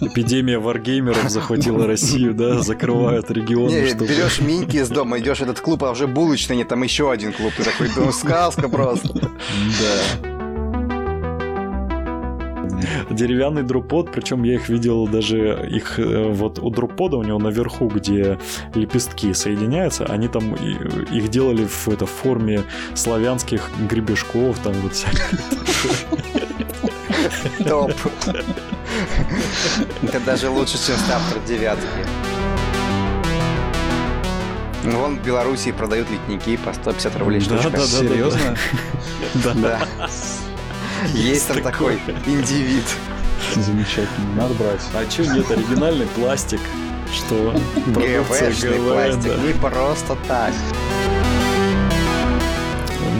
Эпидемия варгеймеров захватила Россию, да, закрывают регионы. Не, чтобы... берешь миньки из дома, идешь в этот клуб, а уже булочный, нет, там еще один клуб. Ты такой, ну, сказка просто. Да деревянный дропод, причем я их видел даже их э, вот у дропода у него наверху, где лепестки соединяются, они там их делали в это в форме славянских гребешков, там вот всякие. Топ. Это даже лучше, чем стартер девятки. Ну, вон в Белоруссии продают литники по 150 рублей да, штучка. Да, да, Серьезно? Да. да. Есть там такой индивид. Замечательно, надо брать. А что нет, оригинальный пластик? Что? ГВшный пластик, не просто так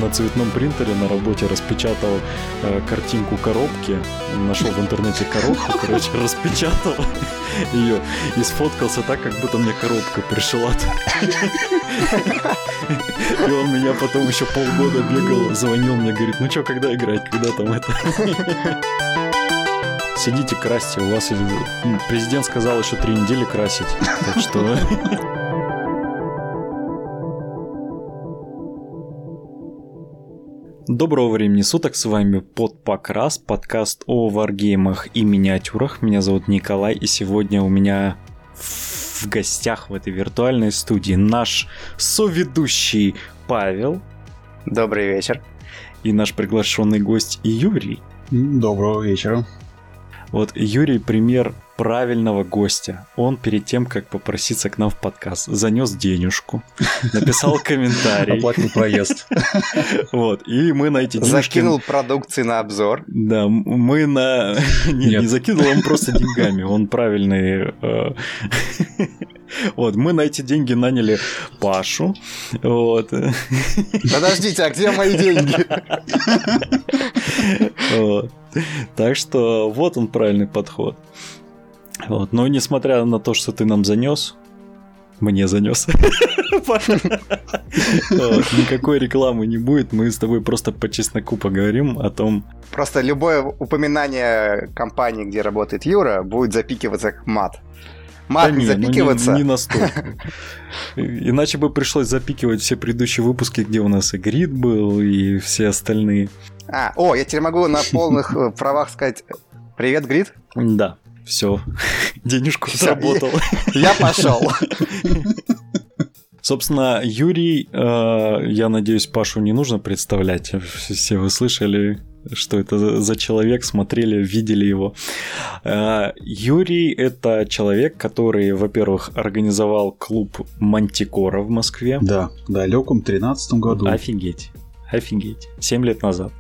на цветном принтере на работе распечатал э, картинку коробки, нашел в интернете коробку, короче, распечатал ее и сфоткался так, как будто мне коробка пришла. И он меня потом еще полгода бегал, звонил мне, говорит, ну что, когда играть, когда там это... Сидите, красьте, у вас президент сказал еще три недели красить, так что... Доброго времени суток, с вами Подпокрас, подкаст о варгеймах и миниатюрах. Меня зовут Николай, и сегодня у меня в гостях в этой виртуальной студии наш соведущий Павел. Добрый вечер. И наш приглашенный гость Юрий. Доброго вечера. Вот Юрий пример правильного гостя. Он перед тем, как попроситься к нам в подкаст, занес денежку, написал комментарий. Оплатил проезд. Вот, и мы на эти денежки... Закинул продукции на обзор. Да, мы на... Нет, не закинул, он просто деньгами, он правильный... Э, вот, мы на эти деньги наняли Пашу. Вот. Подождите, а где мои деньги? Так что вот он правильный подход. Вот. Но несмотря на то, что ты нам занес, мне занес. Никакой рекламы не будет, мы с тобой просто по чесноку поговорим о том... Просто любое упоминание компании, где работает Юра, будет запикиваться как мат. Мат не, запикиваться? не настолько. Иначе бы пришлось запикивать все предыдущие выпуски, где у нас и Грид был, и все остальные. А, о, я теперь могу на полных э, правах сказать «Привет, Грид»? Да. Все, денежку Всё, заработал. Я пошел. Собственно, Юрий, э, я надеюсь, Пашу не нужно представлять. Все вы слышали, что это за человек, смотрели, видели его. Э, Юрий – это человек, который, во-первых, организовал клуб Мантикора в Москве. Да, в далеком 13 году. Офигеть, офигеть. Семь лет назад.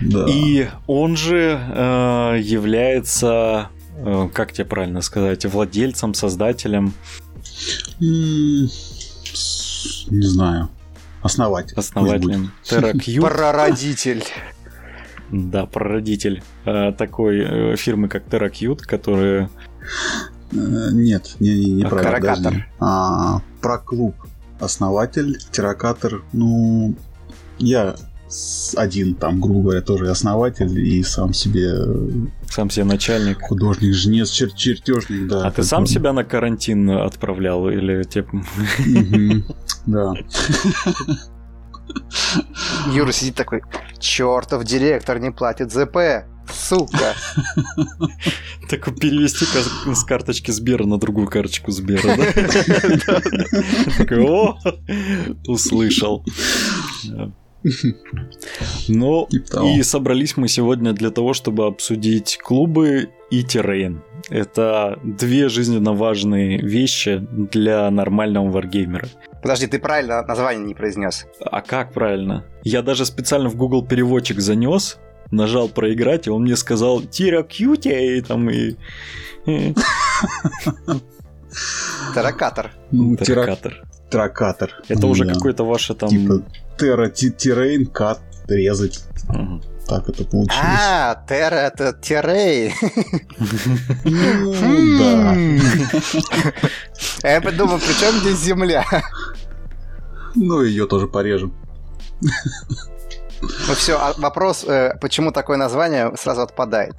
Да. И он же э, является, э, как тебе правильно сказать, владельцем, создателем. Не знаю. Основатель. Основателем. Терракьют. Прародитель. Да, прародитель э, такой э, фирмы, как Terracute, которая... Э, нет, не, не, не про Каракатор. А, про клуб. Основатель, терракатор. Ну, я один там, грубо говоря, тоже основатель и сам себе... Сам себе начальник. Художник, жнец, чер чертежник, да. А ты сам себя на карантин отправлял или типа... Да. Юра сидит такой, чертов директор не платит ЗП, сука. Так перевести с карточки Сбера на другую карточку Сбера, да? Такой, о, услышал. Ну, и собрались мы сегодня для того, чтобы обсудить клубы и террейн. Это две жизненно важные вещи для нормального варгеймера. Подожди, ты правильно название не произнес. А как правильно? Я даже специально в Google переводчик занес, нажал проиграть, и он мне сказал Тиракьюти, и там и... Таракатор. Ну, Таракатор. Таракатор. Это уже какой-то ваше там... Терра Террейн Кат резать. Угу. Так это получилось. А, Терра это Террей. Ну, да. Я подумал, при чем здесь земля? Ну, ее тоже порежем. Ну все, а вопрос, э, почему такое название, сразу отпадает.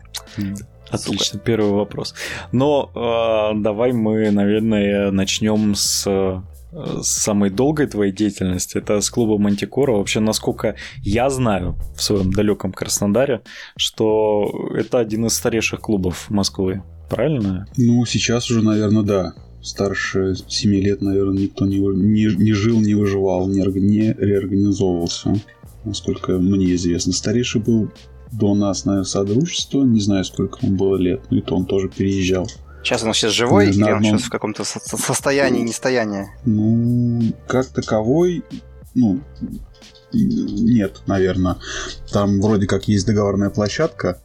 Отлично, Сука. первый вопрос. Но э, давай мы, наверное, начнем с с самой долгой твоей деятельности, это с клуба Мантикора. Вообще, насколько я знаю в своем далеком Краснодаре, что это один из старейших клубов Москвы. Правильно? Ну, сейчас уже, наверное, да. Старше 7 лет, наверное, никто не, не, не жил, не выживал, не, не реорганизовывался, насколько мне известно. Старейший был до нас, наверное, содружество, не знаю, сколько ему было лет, но и то он тоже переезжал. Сейчас он сейчас живой или он сейчас в каком-то состоянии, нестоянии? Ну, как таковой, ну, нет, наверное. Там вроде как есть договорная площадка,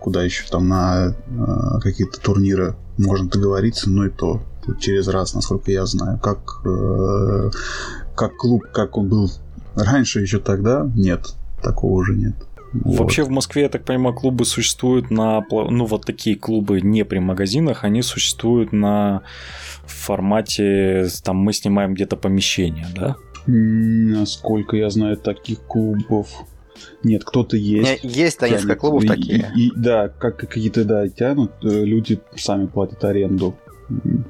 куда еще там на э, какие-то турниры можно договориться, но и то через раз, насколько я знаю. Как, э, как клуб, как он был раньше еще тогда, нет, такого уже нет. Вот. Вообще в Москве, я так понимаю, клубы существуют на... Ну, вот такие клубы не при магазинах, они существуют на формате... Там мы снимаем где-то помещение, да? Насколько я знаю, таких клубов нет, кто-то есть. Есть, да, несколько клубов и, такие. И, и, да, как какие-то, да, тянут, э, люди сами платят аренду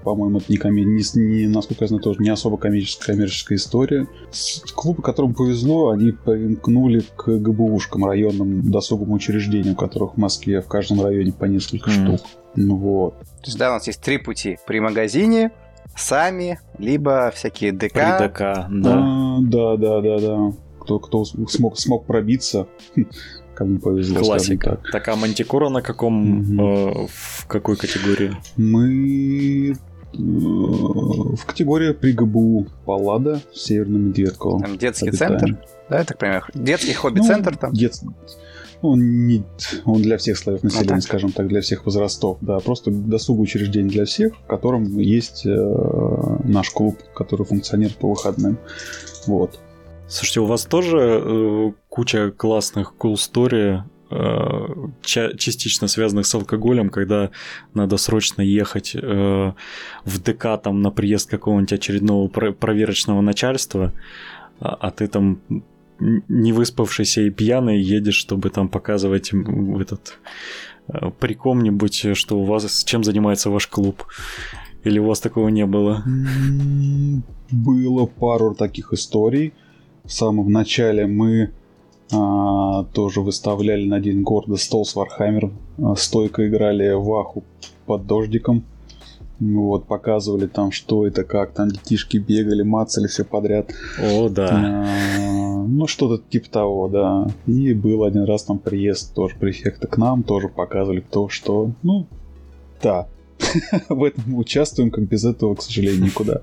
по-моему, это не, коммер... не, не, насколько я знаю, тоже не особо коммерческая, коммерческая история. Клубы, которым повезло, они примкнули к ГБУшкам, районным досуговым учреждениям, которых в Москве в каждом районе по несколько mm. штук. Ну вот. То есть, да, у нас есть три пути. При магазине, сами, либо всякие ДК. При ДК, да. А, да, да, да, да. Кто, кто смог, смог пробиться, кому повезло. Классика. Так. так, а Мантикора на каком, угу. э, в какой категории? Мы э, в категории при ГБУ Паллада, Северный Медведково. Там детский обитаем. центр? Да, я так понимаю. Детский хобби-центр ну, там? Дет... Он, не, он для всех слоев населения, а, скажем так, для всех возрастов. Да, просто досуговое учреждение для всех, в котором есть э, наш клуб, который функционирует по выходным. Вот. Слушайте, у вас тоже э, куча классных cool story, э, частично связанных с алкоголем, когда надо срочно ехать э, в ДК там на приезд какого-нибудь очередного проверочного начальства, а, а ты там не выспавшийся и пьяный едешь, чтобы там показывать этот э, при ком-нибудь, что у вас чем занимается ваш клуб. Или у вас такого не было? Было пару таких историй в самом начале мы а, тоже выставляли на День города стол с Warhammer ом. А, стойко играли в Аху под дождиком. Вот, показывали там, что это, как там детишки бегали, мацали все подряд. О, да. А, ну, что-то типа того, да. И был один раз там приезд тоже префекта к нам, тоже показывали то, что, ну, да. В этом мы участвуем, как без этого, к сожалению, никуда.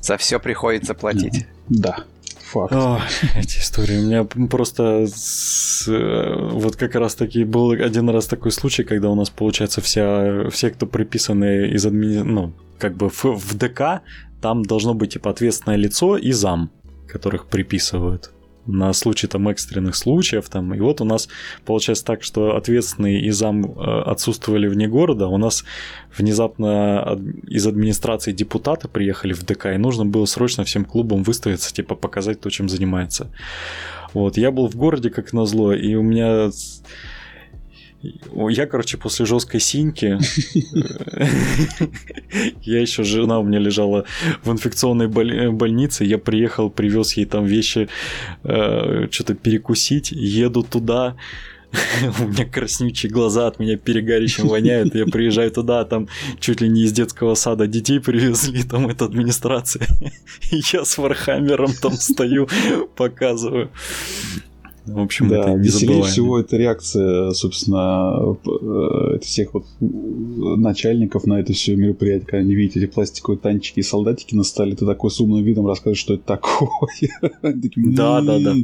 За все приходится платить. Да. Факт. О, эти истории. У меня просто с, вот как раз таки был один раз такой случай, когда у нас, получается, вся, все, кто приписаны из админи... ну, как бы в, в ДК, там должно быть типа ответственное лицо и зам, которых приписывают на случай там экстренных случаев там. И вот у нас получается так, что ответственные и зам э, отсутствовали вне города, у нас внезапно из администрации депутаты приехали в ДК, и нужно было срочно всем клубам выставиться, типа показать то, чем занимается. Вот, я был в городе, как назло, и у меня я, короче, после жесткой синьки, я еще жена у меня лежала в инфекционной больнице, я приехал, привез ей там вещи, э, что-то перекусить, еду туда, у меня краснючие глаза от меня перегарищем воняют, я приезжаю туда, там чуть ли не из детского сада детей привезли, там это администрация, я с Warhammer ом там стою, показываю. В общем, да, это веселее всего это реакция, собственно, э, всех вот начальников на это все мероприятие, когда они видят эти пластиковые танчики и солдатики на столе, ты такой с умным видом рассказываешь, что это такое. Да, да, да.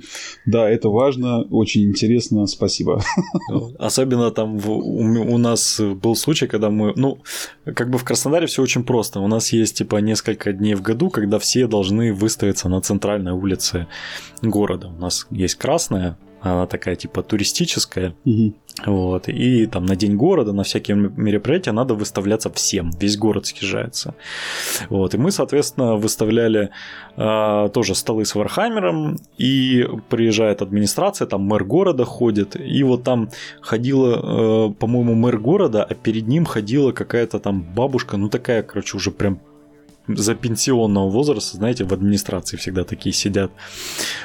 Да, это важно, очень интересно, спасибо. Особенно там у нас был случай, когда мы, ну, как бы в Краснодаре все очень просто. У нас есть типа несколько дней в году, когда все должны выставиться на центральной улице города. У нас есть красная, она такая типа туристическая. Угу. Вот. И там на День города, на всякие мероприятия надо выставляться всем. Весь город съезжается. Вот. И мы, соответственно, выставляли э, тоже столы с Warhammer ом. И приезжает администрация, там мэр города ходит. И вот там ходила, э, по-моему, мэр города, а перед ним ходила какая-то там бабушка, ну такая, короче, уже прям за пенсионного возраста, знаете, в администрации всегда такие сидят.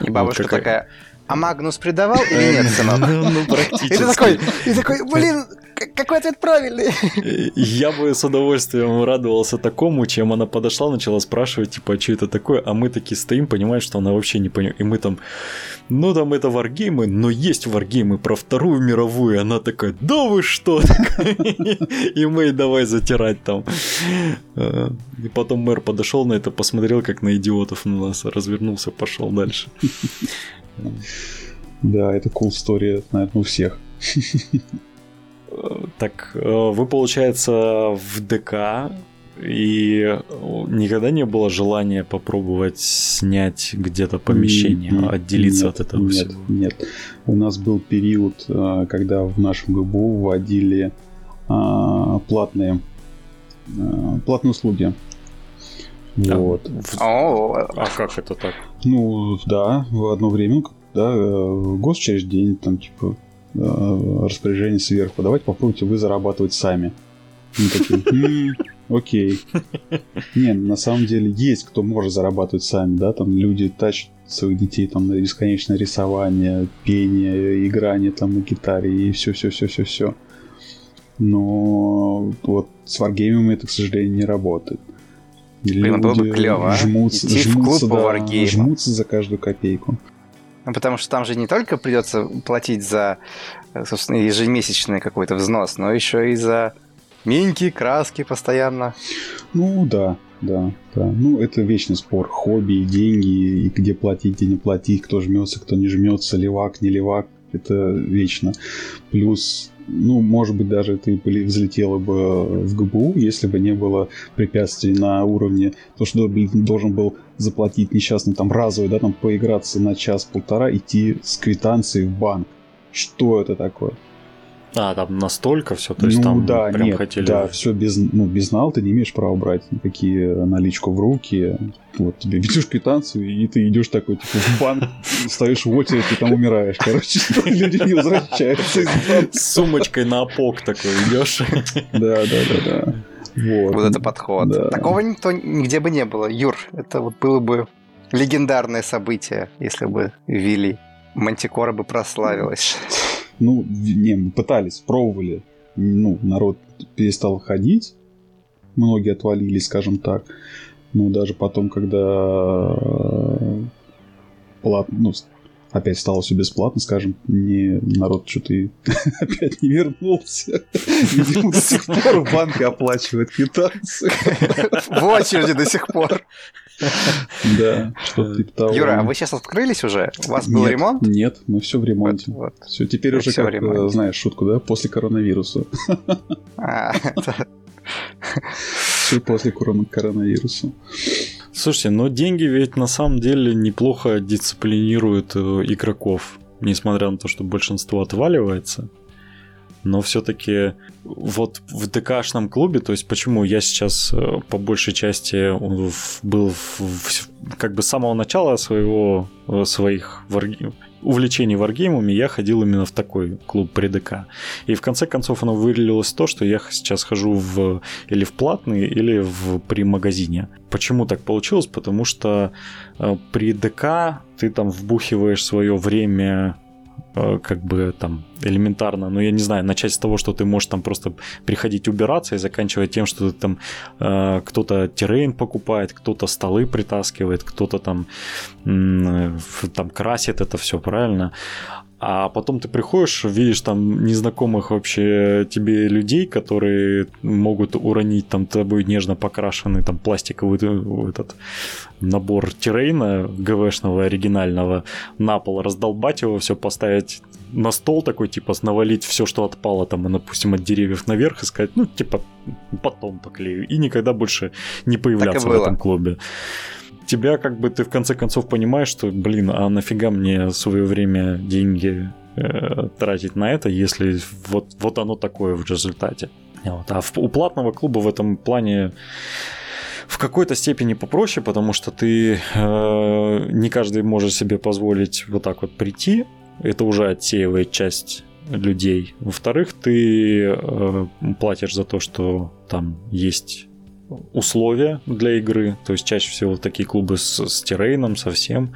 И бабушка вот такая, а Магнус предавал или нет, сынок? Ну, ну, практически. И ты такой, и такой, блин, какой ответ правильный? Я бы с удовольствием радовался такому, чем она подошла, начала спрашивать, типа, а что это такое? А мы такие стоим, понимаем, что она вообще не понимает. И мы там, ну там это варгеймы, но есть варгеймы про Вторую мировую. Она такая, да вы что? И мы давай затирать там. И потом мэр подошел на это, посмотрел, как на идиотов на нас, развернулся, пошел дальше. Да, это cool story, наверное, у всех. Так, э, вы, получается, в ДК, и никогда не было желания попробовать снять где-то помещение, нет, отделиться нет, от этого нет, всего? Нет, у нас был период, э, когда в нашем ГБУ вводили а, платные, а, платные услуги. Да. Вот. А как это так? Ну, да, в одно время, да, э, госучреждение, там, типа, э, распоряжение сверху, давайте попробуйте вы зарабатывать сами. Мы такие, окей. Не, на самом деле есть кто может зарабатывать сами, да, там люди тащат своих детей там на бесконечное рисование, пение, играние там на гитаре и все-все-все-все-все. Но вот с варгеймами это, к сожалению, не работает. Блин, было бы клево, а? жмутся, Идти жмутся, в клуб по да, жмутся за каждую копейку. Ну, потому что там же не только придется платить за, собственно, ежемесячный какой-то взнос, но еще и за минки, краски постоянно. Ну, да, да, да. Ну, это вечный спор. Хобби деньги, и где платить, где не платить, кто жмется, кто не жмется, левак, не левак. Это вечно. Плюс ну, может быть, даже ты взлетела бы в ГБУ, если бы не было препятствий на уровне, то, что должен был заплатить несчастный там разовый, да, там поиграться на час-полтора, идти с квитанцией в банк. Что это такое? А, там настолько все, то есть ну, там да, прям нет, хотели... Да, все без, ну, без нал ты не имеешь права брать никакие наличку в руки. Вот тебе ведешь квитанцию, и ты идешь такой, типа, в банк, стоишь в очередь, и там умираешь. Короче, люди не возвращаются из банка. С сумочкой на опок такой идешь. Да, да, да, да. Вот. вот это подход. Да. Такого никто нигде бы не было. Юр, это вот было бы легендарное событие, если бы ввели. Мантикора бы прославилась. Ну, не, мы пытались, пробовали. Ну, народ перестал ходить. Многие отвалились, скажем так. Ну, даже потом, когда плат, ну, опять стало все бесплатно, скажем, не народ что-то опять не вернулся. Видимо, до сих пор в банке оплачивает квитанцию. В очереди до сих пор. Да, что типа того. Юра, а вы сейчас открылись уже? У вас был ремонт? Нет, мы все в ремонте. Все, теперь уже как, э, знаешь, шутку, да, после коронавируса. А, все после коронавируса. Слушайте, но деньги ведь на самом деле неплохо дисциплинируют э, игроков, несмотря на то, что большинство отваливается. Но все-таки вот в ДКшном клубе, то есть почему я сейчас э, по большей части был в, в, как бы с самого начала своего, э, своих увлечений варгеймами я ходил именно в такой клуб при ДК. И в конце концов оно вылилось в то, что я сейчас хожу в, или в платный, или в, при магазине. Почему так получилось? Потому что э, при ДК ты там вбухиваешь свое время как бы там элементарно, ну я не знаю, начать с того, что ты можешь там просто приходить убираться и заканчивать тем, что ты там э, кто-то террейн покупает, кто-то столы притаскивает, кто-то там, э, там красит это все, правильно? А потом ты приходишь, видишь там незнакомых вообще тебе людей, которые могут уронить там тобой нежно покрашенный там пластиковый э, этот набор террейна ГВшного оригинального на пол, раздолбать его, все поставить на стол такой, типа, навалить все, что отпало там, и, допустим, от деревьев наверх и сказать, ну, типа, потом поклею. И никогда больше не появляться в этом клубе тебя как бы ты в конце концов понимаешь, что, блин, а нафига мне свое время, деньги э, тратить на это, если вот, вот оно такое в результате. Вот. А в, у платного клуба в этом плане в какой-то степени попроще, потому что ты э, не каждый может себе позволить вот так вот прийти. Это уже отсеивает часть людей. Во-вторых, ты э, платишь за то, что там есть условия для игры. То есть чаще всего такие клубы с, с террейном совсем.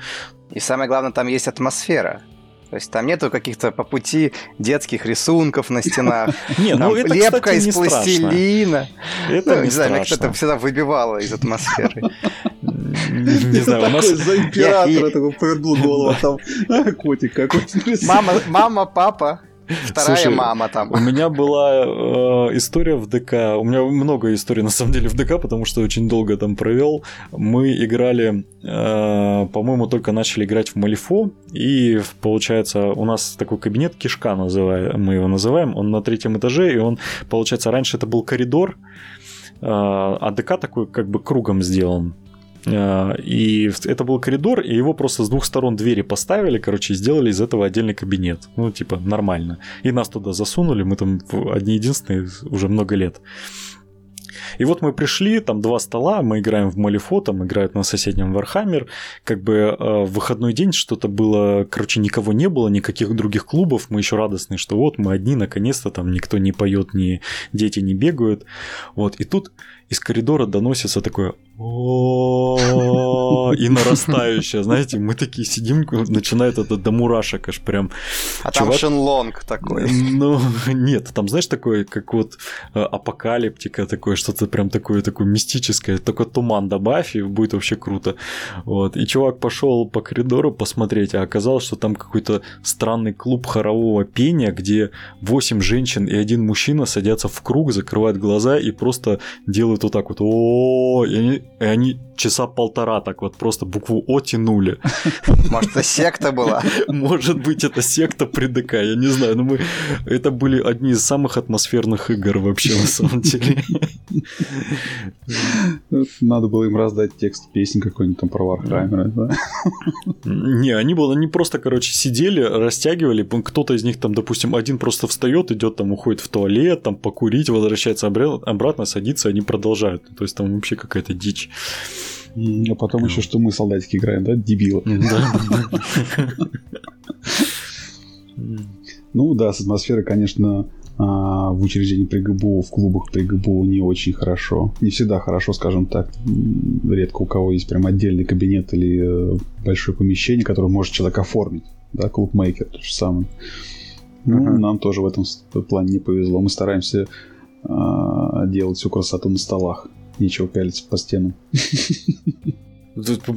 И самое главное, там есть атмосфера. То есть там нету каких-то по пути детских рисунков на стенах. Не, ну это, лепка из пластилина. Это ну, не знаю, меня кто-то всегда выбивало из атмосферы. Не знаю, у нас... За императора такой повернул голову, а там котик какой-то. Мама, мама, папа. Вторая Слушай, мама там. У меня была э, история в ДК. У меня много историй на самом деле в ДК, потому что очень долго там провел. Мы играли, э, по-моему, только начали играть в Малифо. И получается, у нас такой кабинет кишка называем, мы его называем. Он на третьем этаже, и он, получается, раньше это был коридор. Э, а ДК такой как бы кругом сделан. А, и это был коридор, и его просто с двух сторон двери поставили, короче, сделали из этого отдельный кабинет. Ну, типа, нормально. И нас туда засунули, мы там одни единственные уже много лет. И вот мы пришли, там два стола, мы играем в Malifaux, там играют на соседнем Warhammer. Как бы э, выходной день что-то было, короче, никого не было, никаких других клубов. Мы еще радостны, что вот мы одни, наконец-то там никто не поет, ни дети не бегают. Вот, и тут из коридора доносится такое и нарастающее, знаете, мы такие сидим, начинает это до мурашек аж прям. А там Шенлонг такой. Ну, нет, там, знаешь, такое, как вот э, апокалиптика, такое что-то прям такое, такое мистическое, такой туман добавь, и будет вообще круто. Вот. И чувак пошел по коридору посмотреть, а оказалось, что там какой-то странный клуб хорового пения, где 8 женщин и один мужчина садятся в круг, закрывают глаза и просто делают вот так вот, о и они и они часа полтора так вот просто букву О тянули. Может, это секта была? Может быть, это секта при ДК, я не знаю. Но мы... Это были одни из самых атмосферных игр вообще, на самом деле. Надо было им раздать текст песни какой-нибудь там про Warhammer а, да? Не, они, было, они просто, короче, сидели, растягивали, кто-то из них там, допустим, один просто встает, идет там, уходит в туалет, там покурить, возвращается обратно, садится, они продолжают. То есть там вообще какая-то дичь. А потом еще, что мы солдатики играем, да? Дебилы. Ну да, с атмосферой, конечно, а, в учреждении при ГБУ, в клубах при ГБУ не очень хорошо. Не всегда хорошо, скажем так. Редко у кого есть прям отдельный кабинет или э, большое помещение, которое может человек оформить. Да, клубмейкер, то же самое. Ну, uh-huh. нам тоже в этом плане не повезло. Мы стараемся э, делать всю красоту на столах. Нечего пялиться по стенам.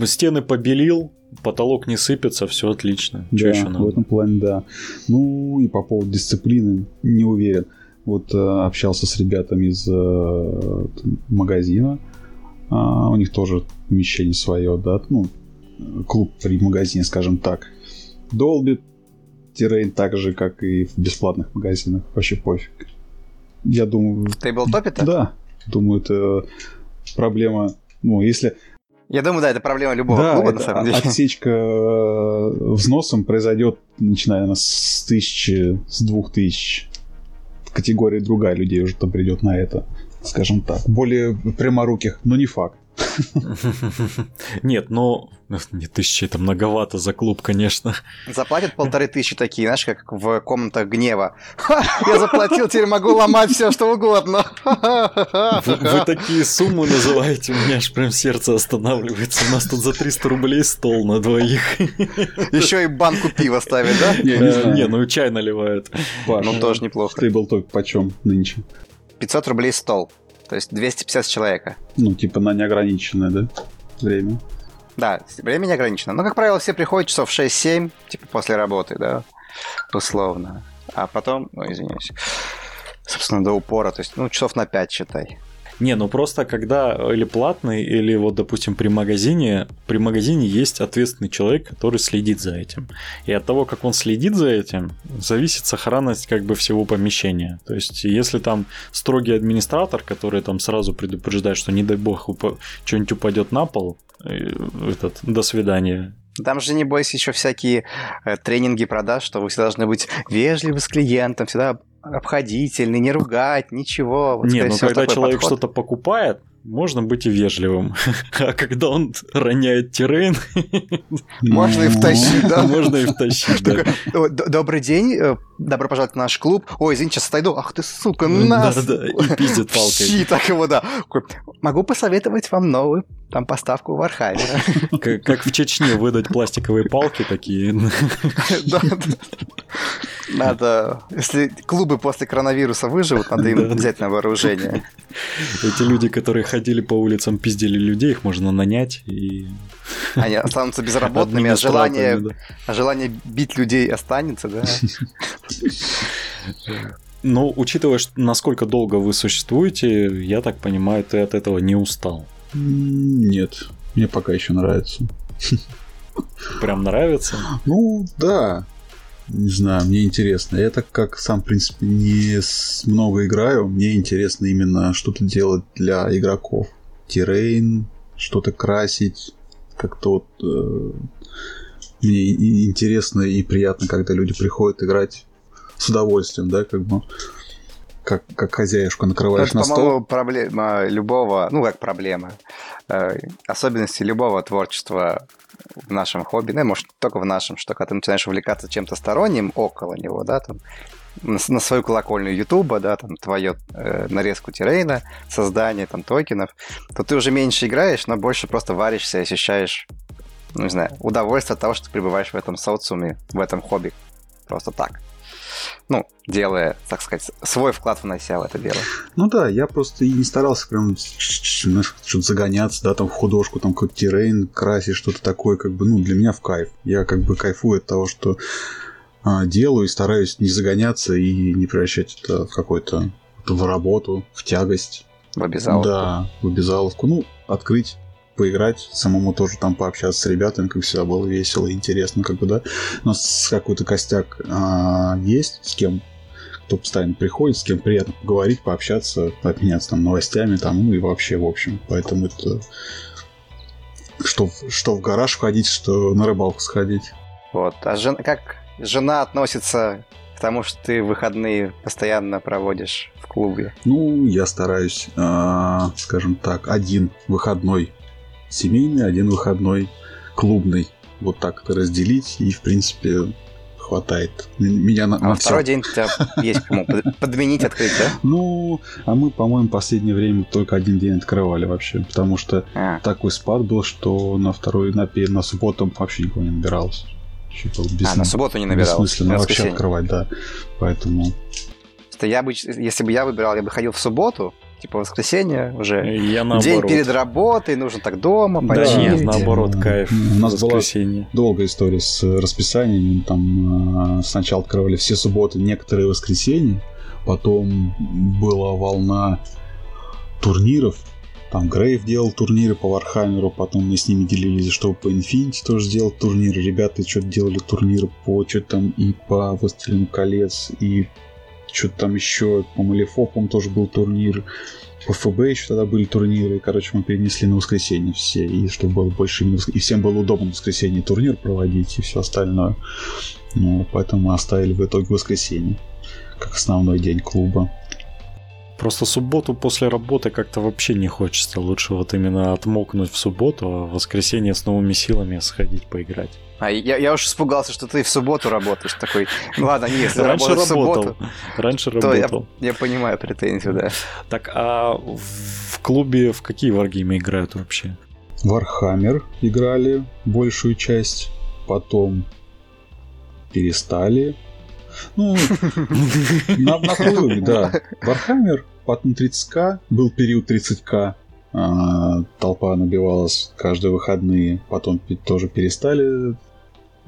Стены побелил, потолок не сыпется, все отлично. Что да, еще надо? в этом плане, да. Ну и по поводу дисциплины не уверен. Вот э, общался с ребятами из э, магазина. А, у них тоже помещение свое, да, ну, клуб при магазине, скажем так. Долбит террейн так же, как и в бесплатных магазинах. Вообще пофиг. Я думаю... В тейблтопе-то? Да. Думаю, это проблема... Ну, если я думаю, да, это проблема любого да, клуба, на самом деле. Отсечка э, взносом произойдет, начиная с тысячи, с двух тысяч. В категории другая людей уже там придет на это, скажем так. Более пряморуких, но не факт. Нет, но не тысячи, это многовато за клуб, конечно. Заплатят полторы тысячи такие, знаешь, как в комнатах гнева. я заплатил, теперь могу ломать все, что угодно. Вы, такие суммы называете, у меня аж прям сердце останавливается. У нас тут за 300 рублей стол на двоих. Еще и банку пива ставят, да? Не, не, ну чай наливают. Ну тоже неплохо. Стейблтоп почем нынче? 500 рублей стол. То есть 250 человека. Ну, типа на неограниченное, да, время? Да, время не ограничено. Но, как правило, все приходят часов 6-7, типа после работы, да, условно. А потом, ну, извиняюсь, собственно, до упора, то есть, ну, часов на 5, считай. Не, ну просто когда или платный, или вот, допустим, при магазине, при магазине есть ответственный человек, который следит за этим. И от того, как он следит за этим, зависит сохранность как бы всего помещения. То есть, если там строгий администратор, который там сразу предупреждает, что не дай бог уп- что-нибудь упадет на пол, э, этот, до свидания, Там же, небось, еще всякие э, тренинги продаж, что вы все должны быть вежливы с клиентом, всегда обходительный, не ругать, ничего. Вот, не, ну когда человек что-то покупает, можно быть и вежливым. А когда он роняет terrain... Можно и втащить, да? Можно и втащить, да. Добрый день, э, добро пожаловать в наш клуб. Ой, извините, сейчас отойду. Ах ты, сука, нас! Да-да, и пиздит палкой. Так его, да. Могу посоветовать вам новую там поставку Warhammer а. Как, как в Чечне выдать пластиковые палки такие. Надо, если клубы после коронавируса выживут, надо им взять на вооружение. Эти люди, которые ходили по улицам, пиздили людей, их можно нанять и... Они останутся безработными, а желание, а желание бить людей останется, да? Ну, учитывая, насколько долго вы существуете, я так понимаю, ты от этого не устал. Нет, мне пока еще нравится. Прям нравится? Ну, да. Не знаю, мне интересно. Я так как сам, в принципе, не много играю, мне интересно именно что-то делать для игроков. Террейн, что-то красить, как-то вот э, мне интересно и приятно, когда люди приходят играть с удовольствием, да, как бы как, как хозяюшку накрываешь Это, на стол. проблема любого, ну как проблема, э, особенности любого творчества в нашем хобби, ну, может, только в нашем, что когда ты начинаешь увлекаться чем-то сторонним около него, да, там, на, на свою колокольню Ютуба, да, там, твою э, нарезку террейна, создание там токенов, то ты уже меньше играешь, но больше просто варишься и ощущаешь, ну, не знаю, удовольствие от того, что ты пребываешь в этом социуме, в этом хобби. Просто так ну, делая, так сказать, свой вклад внося в это дело. Ну да, я просто и не старался прям что-то загоняться, да, там в художку, там какой-то террейн красить, что-то такое, как бы, ну, для меня в кайф. Я как бы кайфую от того, что а, делаю и стараюсь не загоняться и не превращать это в какой-то в работу, в тягость. В обязаловку. Да, в обязаловку. Ну, открыть поиграть, самому тоже там пообщаться с ребятами, как всегда было весело и интересно, как бы, да. Но с какой-то костяк а, есть, с кем кто постоянно приходит, с кем приятно поговорить, пообщаться, обменяться там новостями, там, ну и вообще, в общем. Поэтому это что, что в гараж ходить, что на рыбалку сходить. Вот. А жена, как жена относится к тому, что ты выходные постоянно проводишь в клубе? Ну, я стараюсь, э, скажем так, один выходной семейный, один выходной клубный. Вот так это разделить, и, в принципе, хватает. Меня на, а на второй день у тебя есть кому подменить, открыть, да? Ну, а мы, по-моему, в последнее время только один день открывали вообще, потому что а. такой спад был, что на второй, на, на субботу вообще никого не набиралось. Без, а, на субботу не набиралось? Бессмысленно вообще открывать, да. Поэтому... Что я бы, если бы я выбирал, я бы ходил в субботу, типа воскресенье уже я день перед работой, нужно так дома почилить. Да, нет, наоборот, кайф. У нас была долгая история с расписанием. Там сначала открывали все субботы, некоторые воскресенья, потом была волна турниров. Там Грейв делал турниры по Вархаммеру, потом мы с ними делились, чтобы по Infinity тоже сделать турниры. Ребята что-то делали турниры по что там и по Властелину колец, и что-то там еще, по Малифо, по тоже был турнир. По ФБ еще тогда были турниры. Короче, мы перенесли на воскресенье все. И чтобы было больше именно... И всем было удобно в воскресенье турнир проводить и все остальное. Ну, поэтому мы оставили в итоге воскресенье как основной день клуба. Просто субботу после работы как-то вообще не хочется. Лучше вот именно отмокнуть в субботу, а в воскресенье с новыми силами сходить поиграть. А я, я уж испугался, что ты в субботу работаешь. Такой, ну ладно, не, если Раньше работал в субботу, Раньше то работал. Я, я понимаю претензию, да. Так, а в клубе в какие варгеймы играют вообще? Вархаммер играли большую часть, потом перестали. Ну, на, на клубе, да. Вархаммер, потом 30к, был период 30к, а, толпа набивалась каждые выходные, потом тоже перестали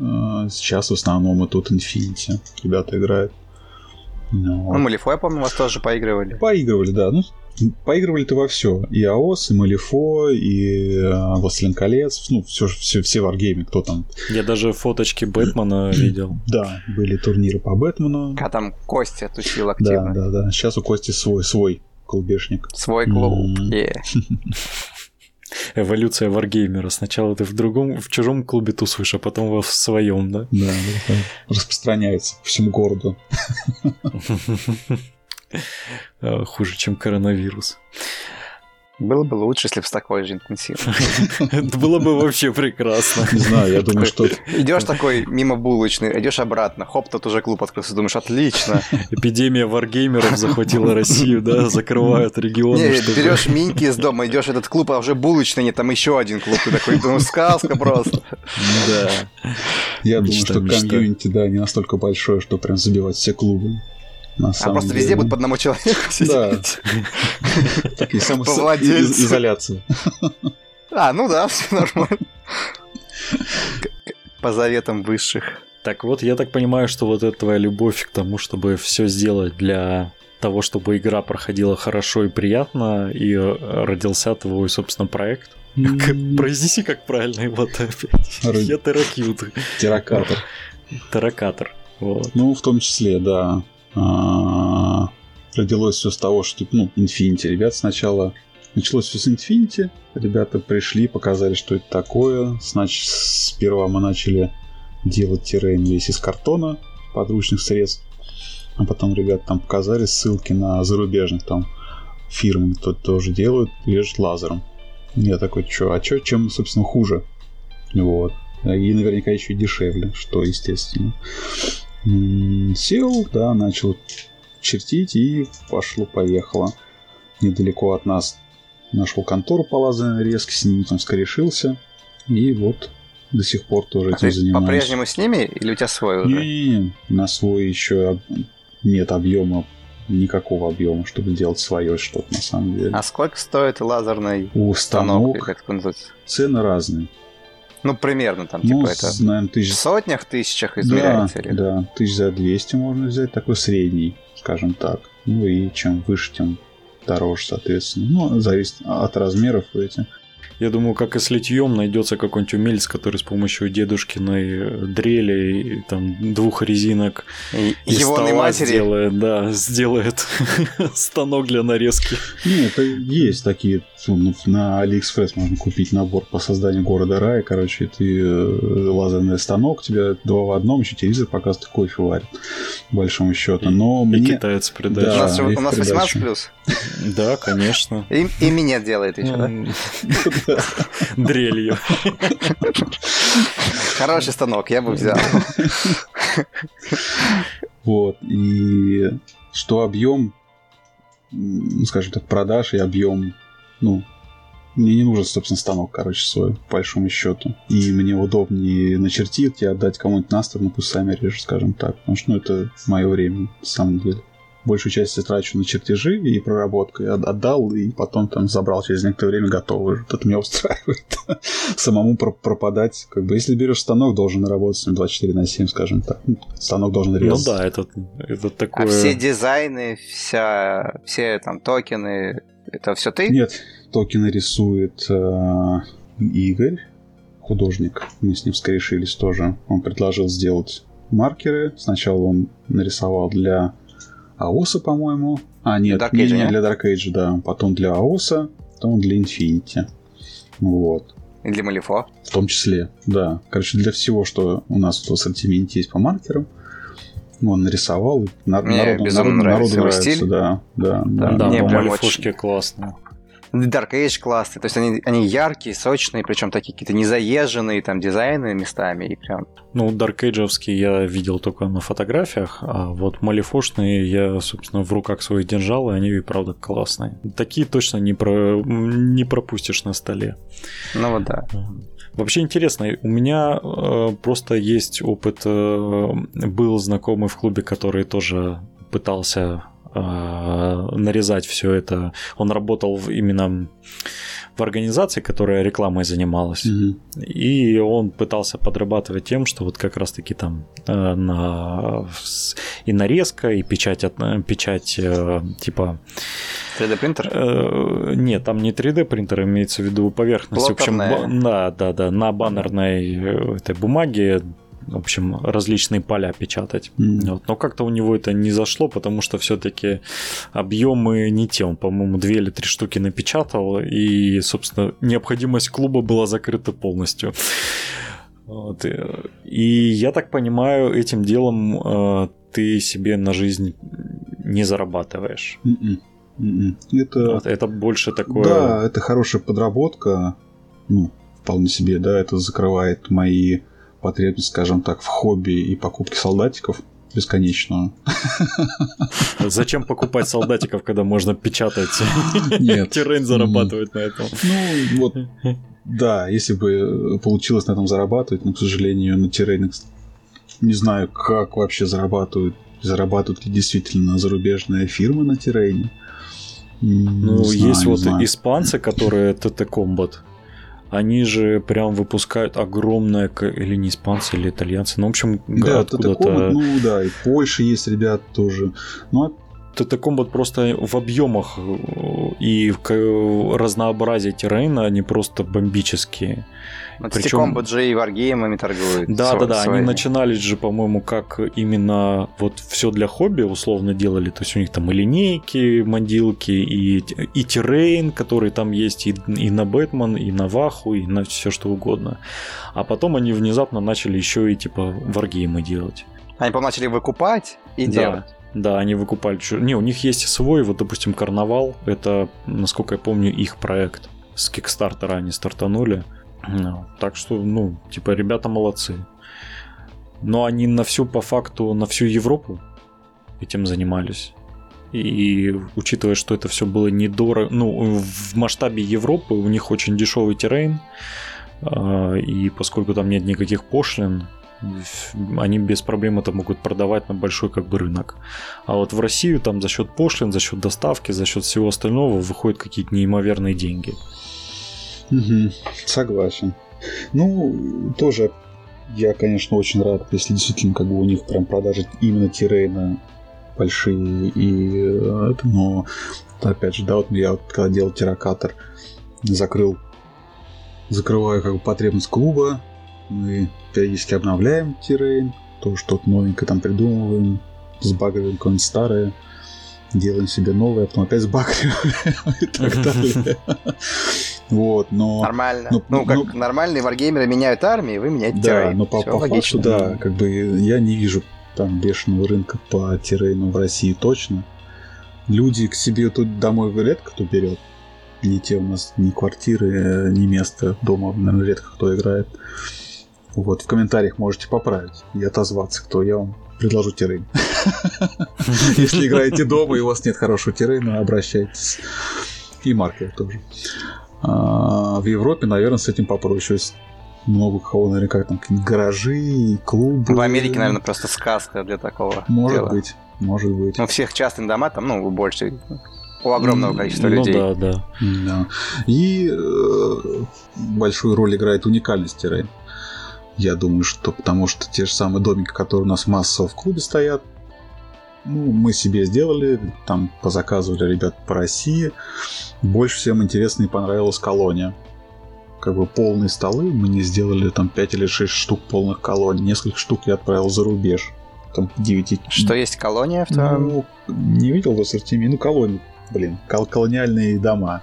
а, сейчас в основном мы тут Infinity. Ребята играют. Ну, ну Малифо, я помню, вас тоже поигрывали. Поигрывали, да. Ну, поигрывали-то во все. И АОС, и Малифо, и э, Властелин колец. Ну, все, все, все варгеймы, кто там. Я даже фоточки Бэтмена видел. Да, были турниры по Бэтмену. А там Костя тусил активно. Да, да, да. Сейчас у Кости свой, свой клубешник. Свой клуб, yeah. эволюция варгеймера. Сначала ты в другом, в чужом клубе тусуешь, а потом во в своем, да? Да, распространяется по всему городу. Хуже, чем коронавирус. Было бы лучше, если бы с такой же интенсивностью. Это было бы вообще прекрасно. Не знаю, я думаю, что... Идешь такой мимо булочной, идешь обратно, хоп, тут уже клуб открылся, думаешь, отлично. Эпидемия варгеймеров захватила Россию, да, закрывают регионы. Не, берешь миньки из дома, идешь в этот клуб, а уже булочный нет, там еще один клуб, ты такой, думаешь, сказка просто. Да. Я думаю, что комьюнити, да, не настолько большое, что прям забивать все клубы. На а просто деле. везде будет по одному человеку сидеть. Да. Такие самоизоляция. А, ну да, все нормально. По заветам высших. Так вот, я так понимаю, что вот эта твоя любовь к тому, чтобы все сделать для того, чтобы игра проходила хорошо и приятно, и родился твой, собственно, проект. Произнеси, как правильно его опять. Я теракют. Теракатор. Теракатор. Вот. Ну, в том числе, да. А, родилось все с того, что, ну, Infinity. Ребят сначала Началось все с Infinity. Ребята пришли, показали, что это такое. Значит, сперва мы начали делать террейн весь из картона, подручных средств. А потом ребята там показали ссылки на зарубежных там фирм, кто тоже делают, режут лазером. Я такой, что, а что, чем, собственно, хуже? Вот. И наверняка еще дешевле, что естественно сел, да, начал чертить и пошло-поехало. Недалеко от нас нашел контору по лазерной резке, с ними там скорешился. И вот до сих пор тоже а этим занимаюсь. По-прежнему с ними или у тебя свой уже? Не, на свой еще нет объема никакого объема, чтобы делать свое что-то на самом деле. А сколько стоит лазерный У станок? станок цены разные. Ну, примерно там, ну, типа, это наверное, тысяч... в сотнях, тысячах измеряется? Да, или? да, тысяч за 200 можно взять, такой средний, скажем так. Ну и чем выше, тем дороже, соответственно. Ну, зависит от размеров эти. Я думаю, как и с литьем найдется какой-нибудь умелец, который с помощью дедушкиной дрели и там двух резинок и, и стола матери. сделает, да, сделает станок для нарезки. Не, это есть такие. Ну, на Алиэкспресс можно купить набор по созданию города рая. Короче, ты э, лазерный станок, тебя два в одном, еще телевизор показывает, кофе варит, по большому счету. Но и мне... китаец придачу. Да, у нас, у нас 18 плюс. Да, конечно. И, и меня делает еще, да? Дрелью. Хороший станок, я бы взял. Вот, и что объем, скажем так, продаж и объем, ну, мне не нужен, собственно, станок, короче, свой, по большому счету. И мне удобнее начертить и отдать кому-нибудь на сторону, пусть сами режут, скажем так. Потому что, ну, это мое время, на самом деле большую часть я трачу на чертежи и проработку. Я отдал и потом там забрал через некоторое время готовый. Это меня устраивает. Самому пропадать. Как бы, если берешь станок, должен работать с ним 24 на 7, скажем так. Ну, станок должен резать. Ну да, это, это такое... А все дизайны, вся, все там токены, это все ты? Нет, токены рисует э, Игорь, художник. Мы с ним скорешились тоже. Он предложил сделать маркеры. Сначала он нарисовал для АОСа, по-моему. А, нет, Dark Age, не, не для Dark Age, да. Потом для АОСа, потом для Infinity. Вот. И для Малифо? В том числе, да. Короче, для всего, что у нас в ассортименте есть по маркерам, он нарисовал. Нар- Мне народу, безумно народу, нравится, народу нравится стиль. Да, да, да. Да, да, Мне по Малифошке очень... классно. Dark Age классный, то есть они, они яркие, сочные, причем такие какие-то незаезженные там дизайны местами и прям. Ну, Dark Age я видел только на фотографиях, а вот малифошные я, собственно, в руках своих держал, и они, правда, классные. Такие точно не, про... не пропустишь на столе. Ну вот да. Вообще интересно, у меня э, просто есть опыт, э, был знакомый в клубе, который тоже пытался нарезать все это. Он работал в, именно в организации, которая рекламой занималась. Mm-hmm. И он пытался подрабатывать тем, что вот как раз-таки там э, на, и нарезка, и печать, печать э, типа... 3D принтер? Э, нет, там не 3D принтер, имеется в виду поверхность. Плоттерная. В общем, да, да, да, на баннерной этой бумаге в общем, различные поля печатать. Mm. Вот. Но как-то у него это не зашло, потому что все-таки объемы не те. Он, по-моему, две или три штуки напечатал, и, собственно, необходимость клуба была закрыта полностью. Вот. И я так понимаю, этим делом э, ты себе на жизнь не зарабатываешь. Mm-mm. Mm-mm. Это... Вот, это больше такое... Да, это хорошая подработка. Ну, вполне себе, да, это закрывает мои потребность, скажем так, в хобби и покупке солдатиков бесконечную. Зачем покупать солдатиков, когда можно печатать? Нет. Террейн зарабатывать на этом. Ну, вот, да, если бы получилось на этом зарабатывать, но, к сожалению, на террейнах не знаю, как вообще зарабатывают, зарабатывают ли действительно зарубежные фирмы на террейне. Ну, есть вот испанцы, которые ТТ Комбат они же прям выпускают огромное, или не испанцы, или итальянцы, ну, в общем, да, откуда-то... Ну, да, и Польша есть ребят тоже. Ну, это комбат просто в объемах и в разнообразии террейна они просто бомбические. Ну, Причем... Же и варгеймами торгуют. Да, да, да. Они начинались же, по-моему, как именно вот все для хобби условно делали. То есть у них там и линейки, мандилки, и, и террейн, который там есть и, и на Бэтмен, и на Ваху, и на все что угодно. А потом они внезапно начали еще и типа варгеймы делать. Они потом начали выкупать и да. делать. Да, они выкупали... Не, у них есть свой, вот, допустим, Карнавал. Это, насколько я помню, их проект. С Кикстартера они стартанули. Ну, так что, ну, типа, ребята молодцы. Но они на всю, по факту, на всю Европу этим занимались. И учитывая, что это все было недорого, ну, в масштабе Европы у них очень дешевый террейн, а, и поскольку там нет никаких пошлин, они без проблем это могут продавать на большой как бы рынок. А вот в Россию там за счет пошлин, за счет доставки, за счет всего остального выходят какие-то неимоверные деньги. Угу, согласен. Ну, тоже я, конечно, очень рад, если действительно как бы у них прям продажи именно Тирейна большие и это, но опять же, да, вот я вот, когда делал Терракатор, закрыл закрываю как бы потребность клуба, мы периодически обновляем террейн, то что-то новенькое там придумываем, сбагриваем какое-нибудь старое, делаем себе новое, а потом опять сбагриваем и так далее. Вот, но... Нормально. Но, ну, как но, нормальные варгеймеры меняют армии, вы меняете да, террейн. но по, по факту, да, как бы я не вижу там бешеного рынка по террейну в России точно. Люди к себе тут домой редко кто берет. Не те у нас ни квартиры, ни места дома, наверное, редко кто играет. Вот, в комментариях можете поправить и отозваться, кто я вам предложу террейн. Если играете дома и у вас нет хорошего террейна, обращайтесь. И маркер тоже. А, в Европе, наверное, с этим попроще. Много кого, наверное, как там гаражи, клубы. В Америке, наверное, просто сказка для такого. Может дела. быть, может быть. Ну, всех частных дома там, ну, больше у огромного количества ну, людей. Да, да. да. И э, большую роль играет уникальность террейна. Я думаю, что потому что те же самые домики, которые у нас массово в клубе стоят, ну, мы себе сделали, там позаказывали ребят по России. Больше всем интересно и понравилась колония. Как бы полные столы, мы не сделали там 5 или 6 штук полных колоний. Несколько штук я отправил за рубеж. Там 9... Что есть колония в твоем? Ну, не видел в ассортименте. Ну, колонии, блин, кол- колониальные дома.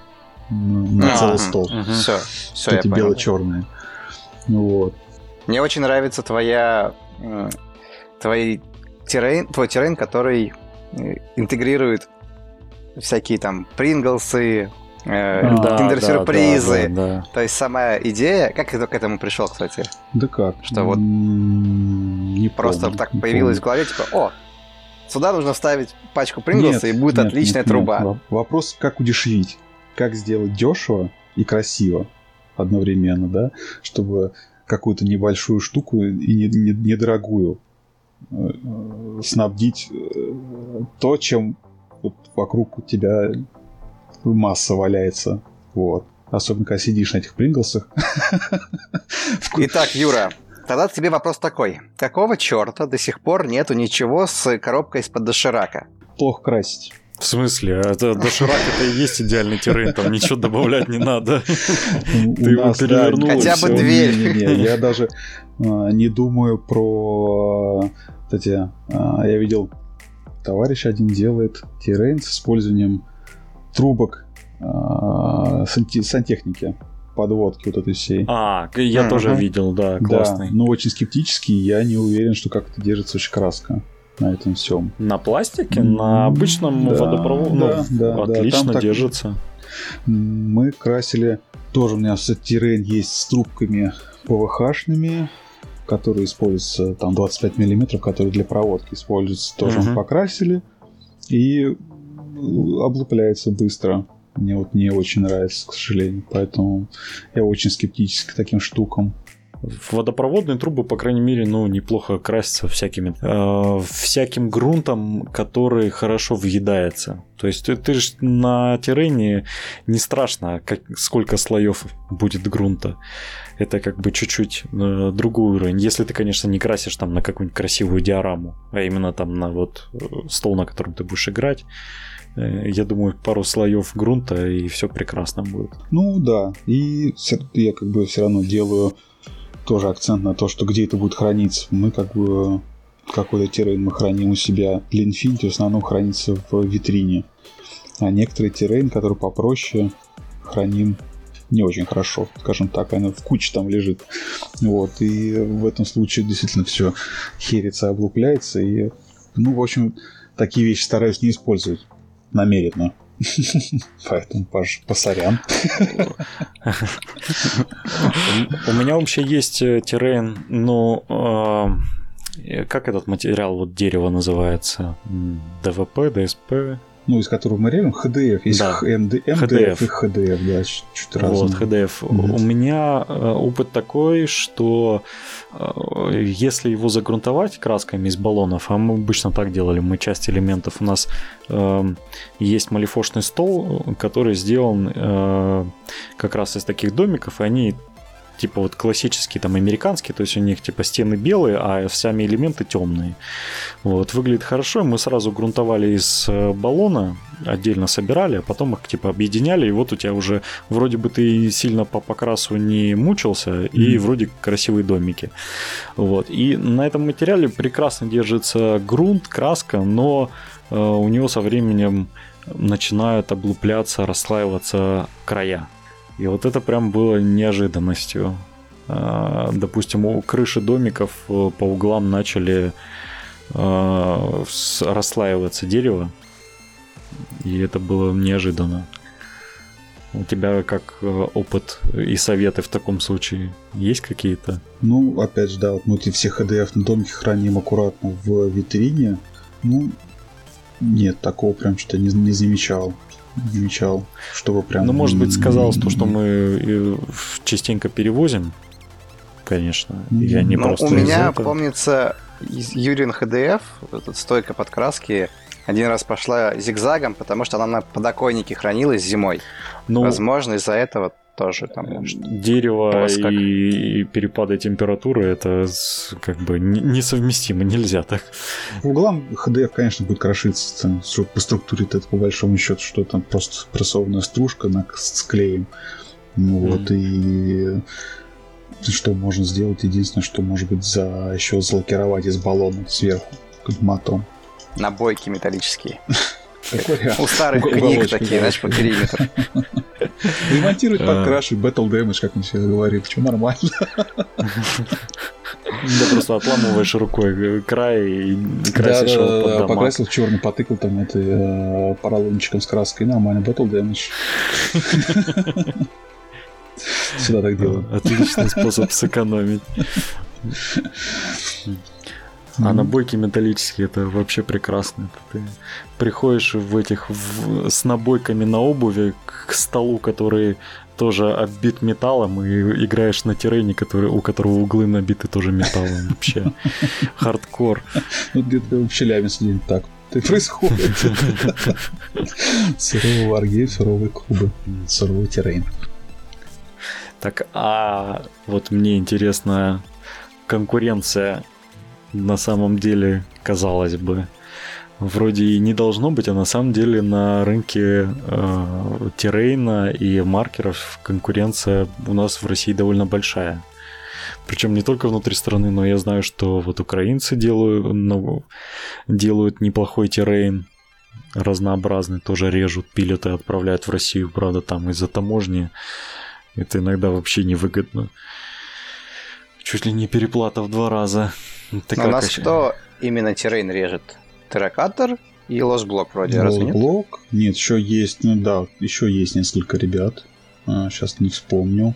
На а, целый стол. Угу. Все, все, Эти бело-черные. Вот. Мне очень нравится твоя, твой террейн, твой террейн, который э, интегрирует всякие там Принглсы, э, да, киндер-сюрпризы. Да, да, да, То есть сама идея... Как ты к этому пришел, кстати? Да как? Что вот не просто помню, так не появилось помню. в голове, типа, о, сюда нужно вставить пачку Принглса, и будет нет, отличная нет, труба. Нет. Вопрос, как удешевить? Как сделать дешево и красиво одновременно, да? Чтобы какую-то небольшую штуку и недорогую не, не э, снабдить э, то, чем вот вокруг тебя масса валяется. Вот. Особенно, когда сидишь на этих принглсах. Итак, Юра, тогда тебе вопрос такой. Какого черта до сих пор нету ничего с коробкой из-под доширака? Плохо красить. В смысле? Это доширак это и есть идеальный террейн, там ничего добавлять не надо. Ты его перевернул. Хотя бы дверь. Я даже а, не думаю про... Кстати, а, я видел, товарищ один делает террейн с использованием трубок а, сантехники подводки вот этой всей. А, я тоже видел, да, классный. Но очень скептический, я не уверен, что как-то держится очень краска на этом всем. На пластике? На обычном да, водопроводе? Да, ну, да, отлично да, держится. Мы красили... Тоже у меня террейн есть с трубками ПВХ-шными, которые используются, там 25 миллиметров, которые для проводки используются, тоже uh-huh. покрасили и облупляется быстро. Мне вот не очень нравится, к сожалению, поэтому я очень скептически к таким штукам. Водопроводные трубы, по крайней мере, ну, неплохо красятся всякими, э, всяким грунтом, который хорошо въедается. То есть ты, ты же на террене не страшно, как, сколько слоев будет грунта. Это как бы чуть-чуть э, другой уровень. Если ты, конечно, не красишь там на какую-нибудь красивую диораму, а именно там на вот э, стол, на котором ты будешь играть, э, я думаю, пару слоев грунта и все прекрасно будет. Ну да, и я как бы все равно делаю тоже акцент на то, что где это будет храниться. Мы как бы какой-то террейн мы храним у себя. Для Infinity в основном хранится в витрине. А некоторые террейн, которые попроще, храним не очень хорошо, скажем так, она в куче там лежит. Вот, и в этом случае действительно все херится, облупляется, и, ну, в общем, такие вещи стараюсь не использовать намеренно. Поэтому посорян. У меня вообще есть э, террейн, ну, э, как этот материал, вот дерево называется? ДВП, ДСП? Ну, из которого мы реально HDF. Есть да. MD, MDF HDF. и HDF, да, чуть разные. Вот, HDF. Mm-hmm. У меня э, опыт такой, что э, если его загрунтовать красками из баллонов, а мы обычно так делали, мы часть элементов, у нас э, есть малифошный стол, который сделан э, как раз из таких домиков, и они типа вот классические там американские, то есть у них типа стены белые, а сами элементы темные. Вот, выглядит хорошо, мы сразу грунтовали из э, баллона, отдельно собирали, а потом их типа объединяли, и вот у тебя уже вроде бы ты сильно по покрасу не мучился, mm-hmm. и вроде красивые домики. Вот, и на этом материале прекрасно держится грунт, краска, но э, у него со временем начинают облупляться, расслаиваться края. И вот это прям было неожиданностью. А, допустим, у крыши домиков э, по углам начали а, расслаиваться дерево. И это было неожиданно. У тебя как э, опыт и советы в таком случае есть какие-то? Ну, опять же, да, вот мы эти все HDF на домике храним аккуратно в витрине. Ну, нет, такого прям что-то не, не замечал замечал, чтобы прям... Ну, может быть, сказалось то, что мы частенько перевозим, конечно. Я не ну, просто у меня, помнится, Юрин ХДФ, эта стойка подкраски, один раз пошла зигзагом, потому что она на подоконнике хранилась зимой. Ну, Возможно, из-за этого тоже там может, дерево и, и перепады температуры это как бы несовместимо, нельзя так. В углам HDF, конечно, будет крошиться там, по структуре это по большому счету, что там просто прессованная стружка на, с клеем. Ну, вот, mm. и что можно сделать? Единственное, что может быть за еще залакировать из баллона сверху матом. Набойки металлические. У старых книг такие, знаешь, по периметру. Ремонтировать, подкрашивать, Battle Damage, как мы все говорим. Почему нормально? Да просто отламываешь рукой край и красишь да, его да, Покрасил черный, потыкал там это э, поролончиком с краской. Нормально, Battle Damage. Сюда так делаю. Отличный способ сэкономить. А набойки металлические это вообще прекрасно. Ты приходишь в этих в, с набойками на обуви к столу, который тоже оббит металлом, и играешь на terrain е, который, у которого углы набиты тоже металлом. Вообще хардкор. Вот где-то в Челябинске так и происходит. Суровый варгейм, суровые клубы, суровый terrain. Так, а вот мне интересно, конкуренция на самом деле, казалось бы, вроде и не должно быть, а на самом деле на рынке э, террейна и маркеров конкуренция у нас в России довольно большая. Причем не только внутри страны, но я знаю, что вот украинцы делают, ну, делают неплохой террейн, разнообразный, тоже режут, пилят и отправляют в Россию, правда, там из-за таможни это иногда вообще невыгодно. Чуть ли не переплата в два раза. Ты Но у нас еще? кто именно террейн режет? Терракатор и лосблок вроде, разве нет? Лосблок? Нет, еще есть, ну да, еще есть несколько ребят. А, сейчас не вспомню.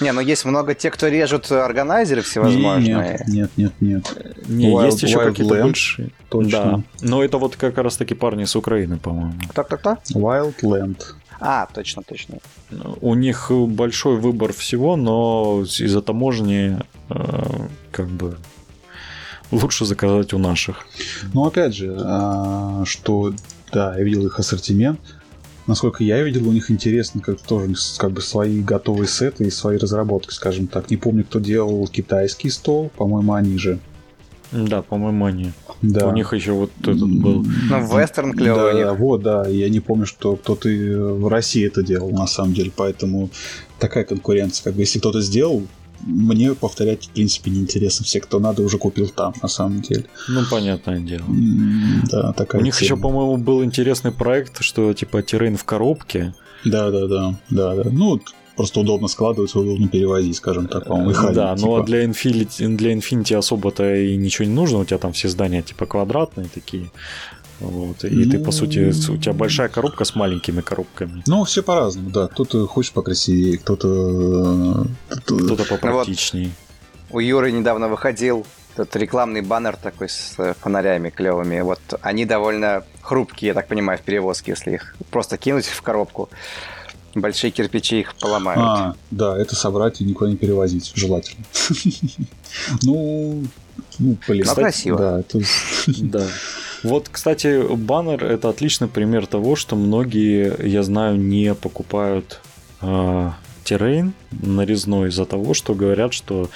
Не, ну есть много тех, кто режут органайзеры всевозможные. Нет, нет, нет, нет. Не, Wild, есть еще какие-то большие. Точно. Да. Но это вот как раз таки парни с Украины, по-моему. Кто-кто-кто? Wildland. А, точно, точно. У них большой выбор всего, но из-за таможни э, как бы лучше заказать у наших. Ну, опять же, а, что, да, я видел их ассортимент, насколько я видел, у них интересно как тоже как бы свои готовые сеты и свои разработки, скажем так. Не помню, кто делал китайский стол, по-моему, они же. Да, по-моему, они. Да. У них еще вот этот был. Ну, вестерн клевый. Да, вот, да. Я не помню, что кто-то в России это делал, на самом деле. Поэтому такая конкуренция. Как бы если кто-то сделал, мне повторять, в принципе, неинтересно. Все, кто надо, уже купил там, на самом деле. Ну, понятное дело. Да, такая У них тема. еще, по-моему, был интересный проект, что типа террейн в коробке. Да, да, да, да, да. Ну, просто удобно складывать, удобно перевозить, скажем так, по-моему, и ходить, Да, типа. ну а для Infinity, для Infinity особо-то и ничего не нужно, у тебя там все здания типа квадратные такие. Вот. И ну... ты, по сути, у тебя большая коробка с маленькими коробками. Ну, все по-разному, да. Кто-то хочет покрасивее, кто-то... Кто-то попрактичнее. Вот у Юры недавно выходил этот рекламный баннер такой с э, фонарями клевыми. Вот они довольно хрупкие, я так понимаю, в перевозке, если их просто кинуть в коробку. Большие кирпичи их поломают. А, да, это собрать и никуда не перевозить, желательно. Ну, ну, блин. Но красиво. Да, это... да. Вот, кстати, баннер это отличный пример того, что многие, я знаю, не покупают э, террейн нарезной из-за того, что говорят, что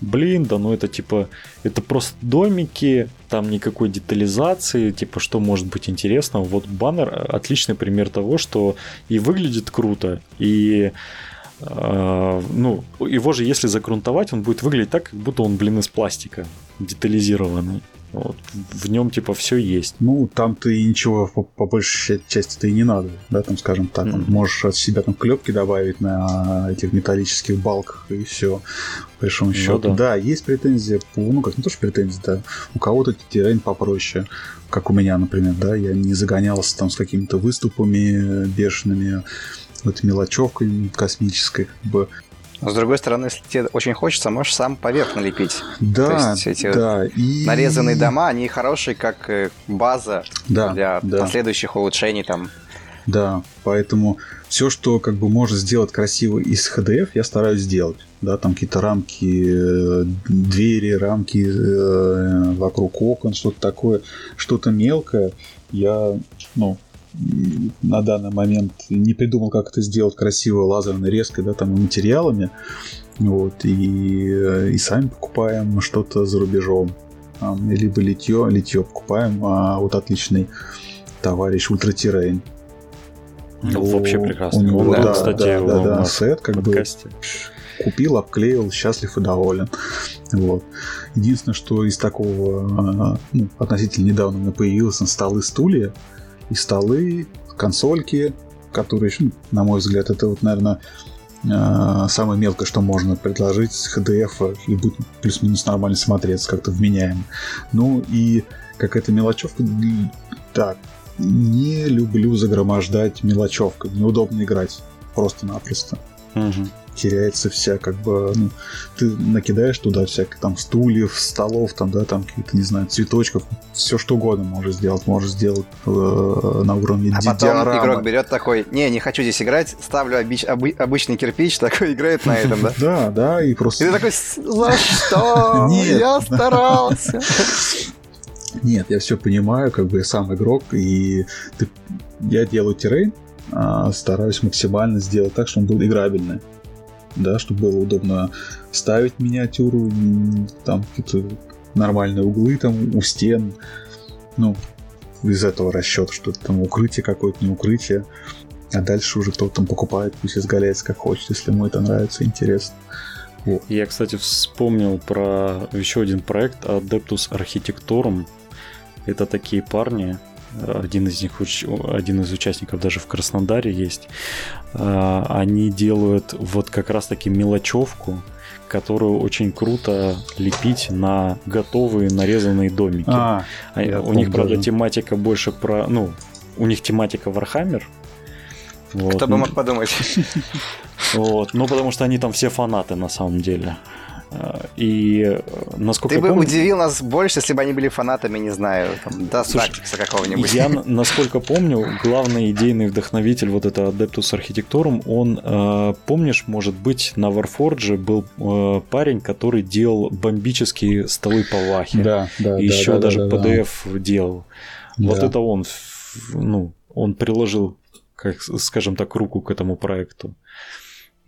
блин, да ну это типа, это просто домики, там никакой детализации, типа что может быть интересно. Вот баннер отличный пример того, что и выглядит круто, и э, ну, его же если загрунтовать, он будет выглядеть так, как будто он, блин, из пластика детализированный. Вот. В нем типа все есть. Ну, там-то и ничего по, по большей части-то и не надо, да, там, скажем так. Mm. Можешь от себя там клепки добавить на этих металлических балках и все. По большому ну, счету. Да. да, есть претензия, ну как не то, что претензия, да. У кого-то террейн попроще, как у меня, например, да, я не загонялся там с какими-то выступами бешеными, вот мелочевкой космической, как бы но с другой стороны, если тебе очень хочется, можешь сам поверх налепить. Да, То есть эти да. И... нарезанные дома, они хорошие как э, база да, для да. последующих улучшений там. Да, поэтому все, что как бы может сделать красиво из HDF, я стараюсь сделать. Да, там какие-то рамки, э, двери, рамки э, вокруг окон, что-то такое, что-то мелкое. Я, ну, на данный момент не придумал, как это сделать красиво лазерной резкой, да, там и материалами. Вот, и, и сами покупаем что-то за рубежом. Либо литье, литье покупаем, а вот отличный товарищ Ультра Террейн. Ну, вообще прекрасно. У него, да, да, кстати, да, да, да, сет как подкасте. бы купил, обклеил, счастлив и доволен. Вот. Единственное, что из такого ну, относительно недавно мне появилось на столы стулья, и столы, консольки, которые, ну, на мой взгляд, это вот, наверное, э, самое мелкое, что можно предложить с HDF и будет плюс-минус нормально смотреться, как-то вменяемо. Ну и какая-то мелочевка, так, не люблю загромождать мелочевкой, неудобно играть просто-напросто. Угу теряется вся, как бы, ну, ты накидаешь туда всяких там стульев, столов, там, да, там какие-то, не знаю, цветочков, все что угодно можешь сделать, можешь сделать э, на уровне А потом диорамы. игрок берет такой, не, не хочу здесь играть, ставлю обич, обы, обычный кирпич, такой играет на этом, да? Да, да, и просто... И ты такой, за что? Я старался. Нет, я все понимаю, как бы я сам игрок, и ты... я делаю террейн, а стараюсь максимально сделать так, чтобы он был играбельный да, чтобы было удобно ставить миниатюру, там какие-то нормальные углы там у стен, ну, из этого расчета, что там укрытие какое-то, не укрытие. А дальше уже кто-то там покупает, пусть изгаляется как хочет, если ему это нравится, интересно. Вот. Я, кстати, вспомнил про еще один проект Adeptus Architectorum. Это такие парни, один из них, один из участников даже в Краснодаре есть. А, они делают вот как раз-таки мелочевку, которую очень круто лепить на готовые нарезанные домики. А, у помню, них, правда, даже. тематика больше про... Ну, у них тематика Вархаммер. Вот. Кто бы мог подумать. Вот. Ну, потому что они там все фанаты на самом деле. И э, насколько Ты бы помню... удивил нас больше, если бы они были фанатами, не знаю, там, Дастакса какого-нибудь. Я, насколько помню, главный идейный вдохновитель вот этого Adeptus Architectorum, он, э, помнишь, может быть, на Warforge был э, парень, который делал бомбические столы по вахе. Да, да, И да, еще да, даже да, PDF да. делал. Да. Вот это он, ну, он приложил, как, скажем так, руку к этому проекту.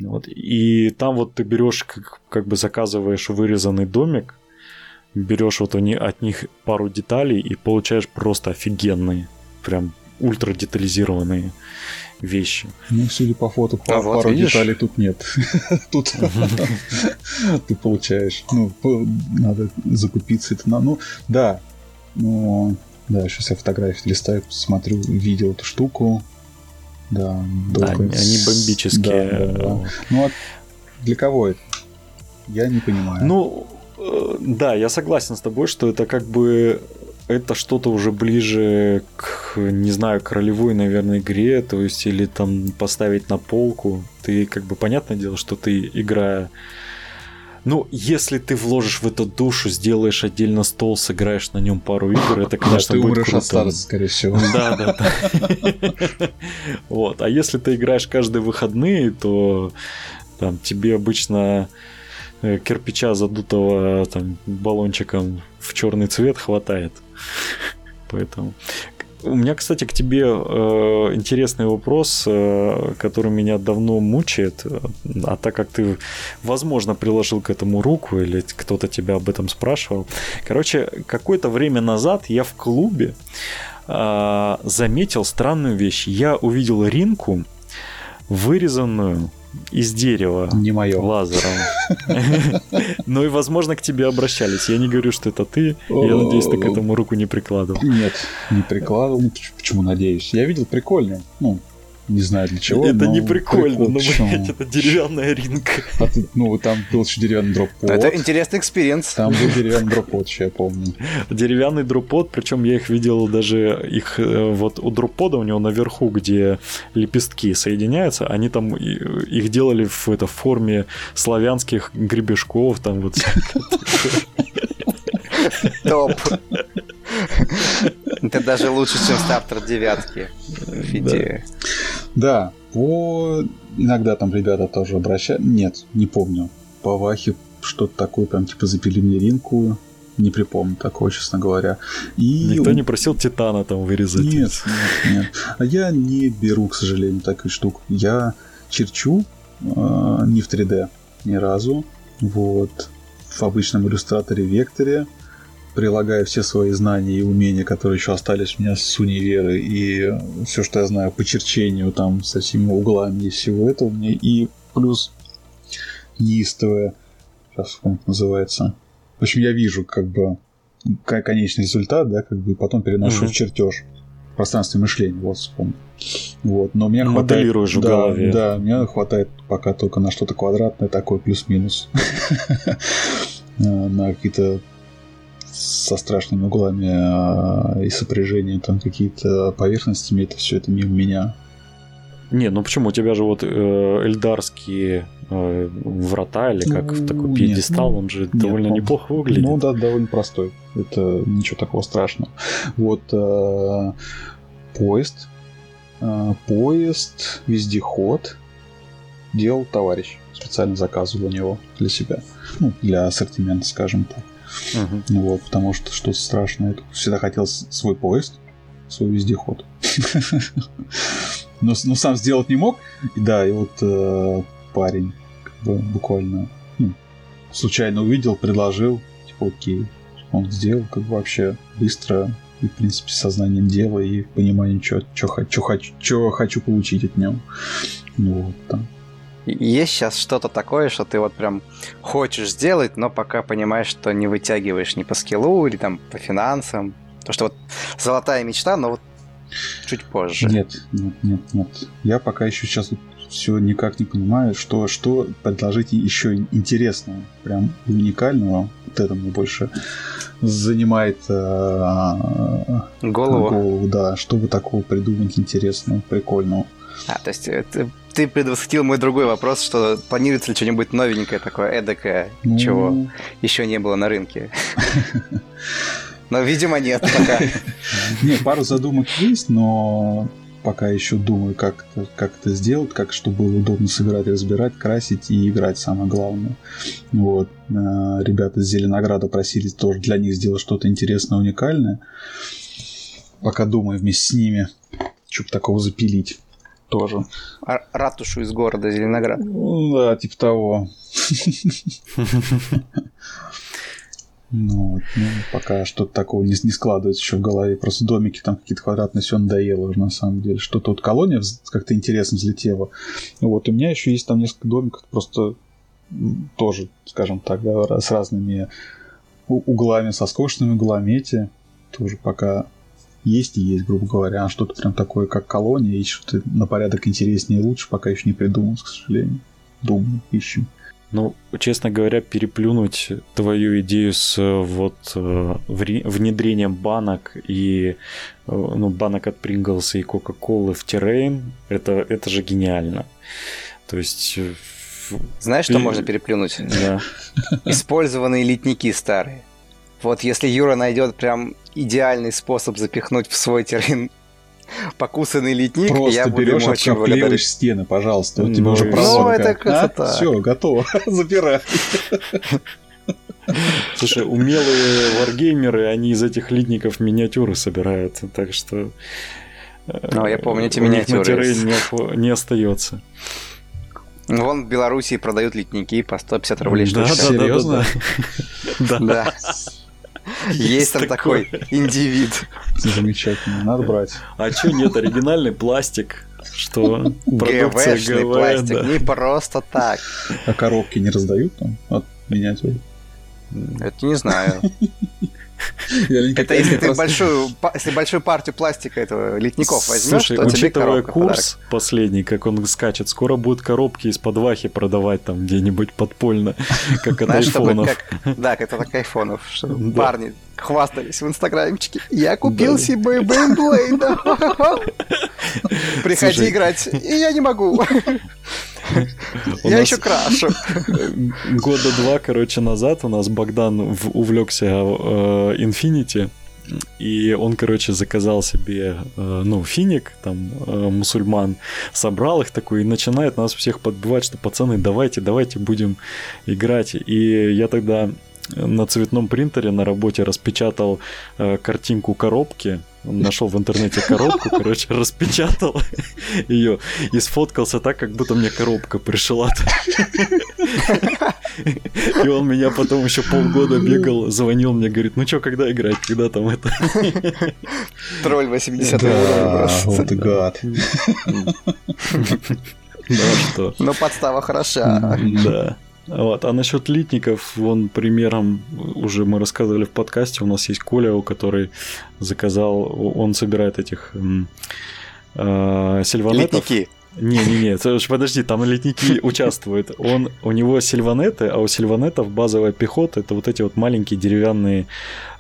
Вот. И там вот ты берешь, как, как бы заказываешь вырезанный домик, берешь вот они, от них пару деталей и получаешь просто офигенные, прям ультра детализированные вещи. Ну, судя по фото, а пару вот, деталей тут нет. Тут ты получаешь. Ну, надо закупиться. Это на. Ну, да. Ну, да, сейчас я фотографии листаю, смотрю, видел эту штуку. Да, да они, они бомбические. Да, да, да. Ну а для кого это? Я не понимаю. Ну, э, да, я согласен с тобой, что это как бы это что-то уже ближе к, не знаю, к ролевой, наверное, игре, то есть или там поставить на полку. Ты как бы понятное дело, что ты играя ну, если ты вложишь в эту душу, сделаешь отдельно стол, сыграешь на нем пару игр, это, конечно, да, ты будет круто. от старости, скорее всего. Да, да, да. Вот. А если ты играешь каждые выходные, то там тебе обычно э, кирпича задутого там баллончиком в черный цвет хватает. Поэтому у меня, кстати, к тебе э, интересный вопрос, э, который меня давно мучает. А так как ты, возможно, приложил к этому руку или кто-то тебя об этом спрашивал. Короче, какое-то время назад я в клубе э, заметил странную вещь. Я увидел ринку, вырезанную из дерева. Не мое. Лазером. Ну и, возможно, к тебе обращались. Я не говорю, что это ты. Я надеюсь, ты к этому руку не прикладывал. Нет, не прикладывал. Почему надеюсь? Я видел прикольно. Ну, не знаю для чего. Это не прикольно, но, блядь, это деревянная ринка. А ты, ну, там был еще деревянный drop pod. Это интересный experience. Там был деревянный drop pod, я помню. Деревянный drop pod, причем я их видел даже, их э, вот у drop pod а у него наверху, где лепестки соединяются, они там их делали в это, форме славянских гребешков, там вот Топ. Это даже лучше, чем стартер девятки. Фиде. Да, по... Иногда там ребята тоже обращают. Нет, не помню. По Вахе что-то такое, прям типа запили мне ринку. Не припомню такого, честно говоря. И... Никто не просил Титана там вырезать. Нет, нет, нет. А я не беру, к сожалению, такую штуку. Я черчу э, не в 3D ни разу. Вот. В обычном иллюстраторе Векторе прилагая все свои знания и умения, которые еще остались у меня с универы, и все, что я знаю по черчению, там, со всеми углами и всего этого, мне и плюс неистовое, сейчас как называется. В общем, я вижу, как бы, конечный результат, да, как бы, и потом переношу угу. в чертеж пространственное мышление, вот вспомнил. Вот, но мне хватает... в да, голове. Да, мне хватает пока только на что-то квадратное, такое плюс-минус. На какие-то со страшными углами а, и сопряжением там какие-то поверхностями, это все это мимо меня. Не, ну почему? У тебя же вот э, эльдарские э, врата или как ну, такой пьедестал, ну, он же нет, довольно он, неплохо выглядит. Ну да, довольно простой. Это ничего такого страшного. Вот э, поезд, э, поезд, вездеход делал товарищ. Специально заказывал у него для себя. Ну, для ассортимента, скажем так. Угу. Вот, потому что что-то страшное. Всегда хотел свой поезд, свой вездеход. но, но сам сделать не мог. И да, и вот э, парень как бы, буквально ну, случайно увидел, предложил, типа, окей. Он сделал как бы вообще быстро, и, в принципе, сознанием дела и пониманием, что хочу, хочу получить от него. Ну, вот, там. Есть сейчас что-то такое, что ты вот прям хочешь сделать, но пока понимаешь, что не вытягиваешь ни по скиллу или там по финансам. То, что вот золотая мечта, но вот чуть позже. Нет, нет, нет, нет. Я пока еще сейчас все никак не понимаю, что, что предложить еще интересного, прям уникального. Вот это мне больше занимает э, голову. голову, да, чтобы такого придумать интересного, прикольного. А, то есть это ты, ты предвосхитил мой другой вопрос, что планируется ли что-нибудь новенькое такое, эдакое, ну... чего еще не было на рынке? Но, видимо, нет пока. Не, пару задумок есть, но пока еще думаю, как это, как это сделать, как чтобы было удобно собирать, разбирать, красить и играть, самое главное. Вот. Э, ребята с Зеленограда просили тоже для них сделать что-то интересное, уникальное. Пока думаю вместе с ними, чтобы такого запилить тоже. Ратушу из города Зеленоград. Ну, да, типа того. Ну, вот, ну, пока что-то такого не, не складывается еще в голове. Просто домики там какие-то квадратные, все надоело уже на самом деле. Что-то вот колония как-то интересно взлетела. Вот, у меня еще есть там несколько домиков, просто тоже, скажем так, да, с разными углами, со скошенными углами эти. Тоже пока есть и есть, грубо говоря. А что-то прям такое, как колония, и что-то на порядок интереснее и лучше, пока еще не придумал, к сожалению. Думаю, ищем. Ну, честно говоря, переплюнуть твою идею с вот э, внедрением банок и э, ну, банок от Принглса и Кока-Колы в террейн, это, это же гениально. То есть... Э, Знаешь, что можно переплюнуть? Да. Использованные литники старые. Вот если Юра найдет прям идеальный способ запихнуть в свой террейн покусанный летник, Просто я буду берешь, ему очень благодарен. стены, пожалуйста. Вот ну, тебе уже Ну, это красота. А? Все, готово. Забирай. Слушай, умелые варгеймеры, они из этих литников миниатюры собирают, так что... Ну, я помню эти миниатюры. Не, не остается. Вон в Беларуси продают литники по 150 рублей да, штучка. Да, Серьезно? Да. Есть там такой индивид. Замечательно, надо брать. А что нет, оригинальный пластик, что продукция ГВ, пластик, не просто так. А коробки не раздают там от миниатюр? Это не знаю. Это если ты большую, если большую партию пластика этого литников возьмешь, Слушай, то учитывая курс последний, как он скачет, скоро будут коробки из-под вахи продавать там где-нибудь подпольно, как от айфонов. Да, как от айфонов. Парни хвастались в инстаграмчике. Я купил себе Бейнблейда. Приходи играть. И я не могу. Я еще крашу. Года два, короче, назад у нас Богдан увлекся э, Infinity. И он, короче, заказал себе, э, ну, финик, там, э, мусульман, собрал их такой и начинает нас всех подбивать, что, пацаны, давайте, давайте будем играть. И я тогда на цветном принтере на работе распечатал э, картинку коробки, нашел в интернете коробку, короче, распечатал ее и сфоткался так, как будто мне коробка пришла. И он меня потом еще полгода бегал, звонил мне, говорит, ну что, когда играть, когда там это? Тролль 80 да, вот гад. Да, что? Но подстава хороша. Да. Вот. А насчет литников, вон примером уже мы рассказывали в подкасте, у нас есть Коля, у который заказал, он собирает этих э, сильванетов. Литники. Не-не-не, подожди, там летники участвуют. Он, у него сильванеты, а у сильванетов базовая пехота это вот эти вот маленькие деревянные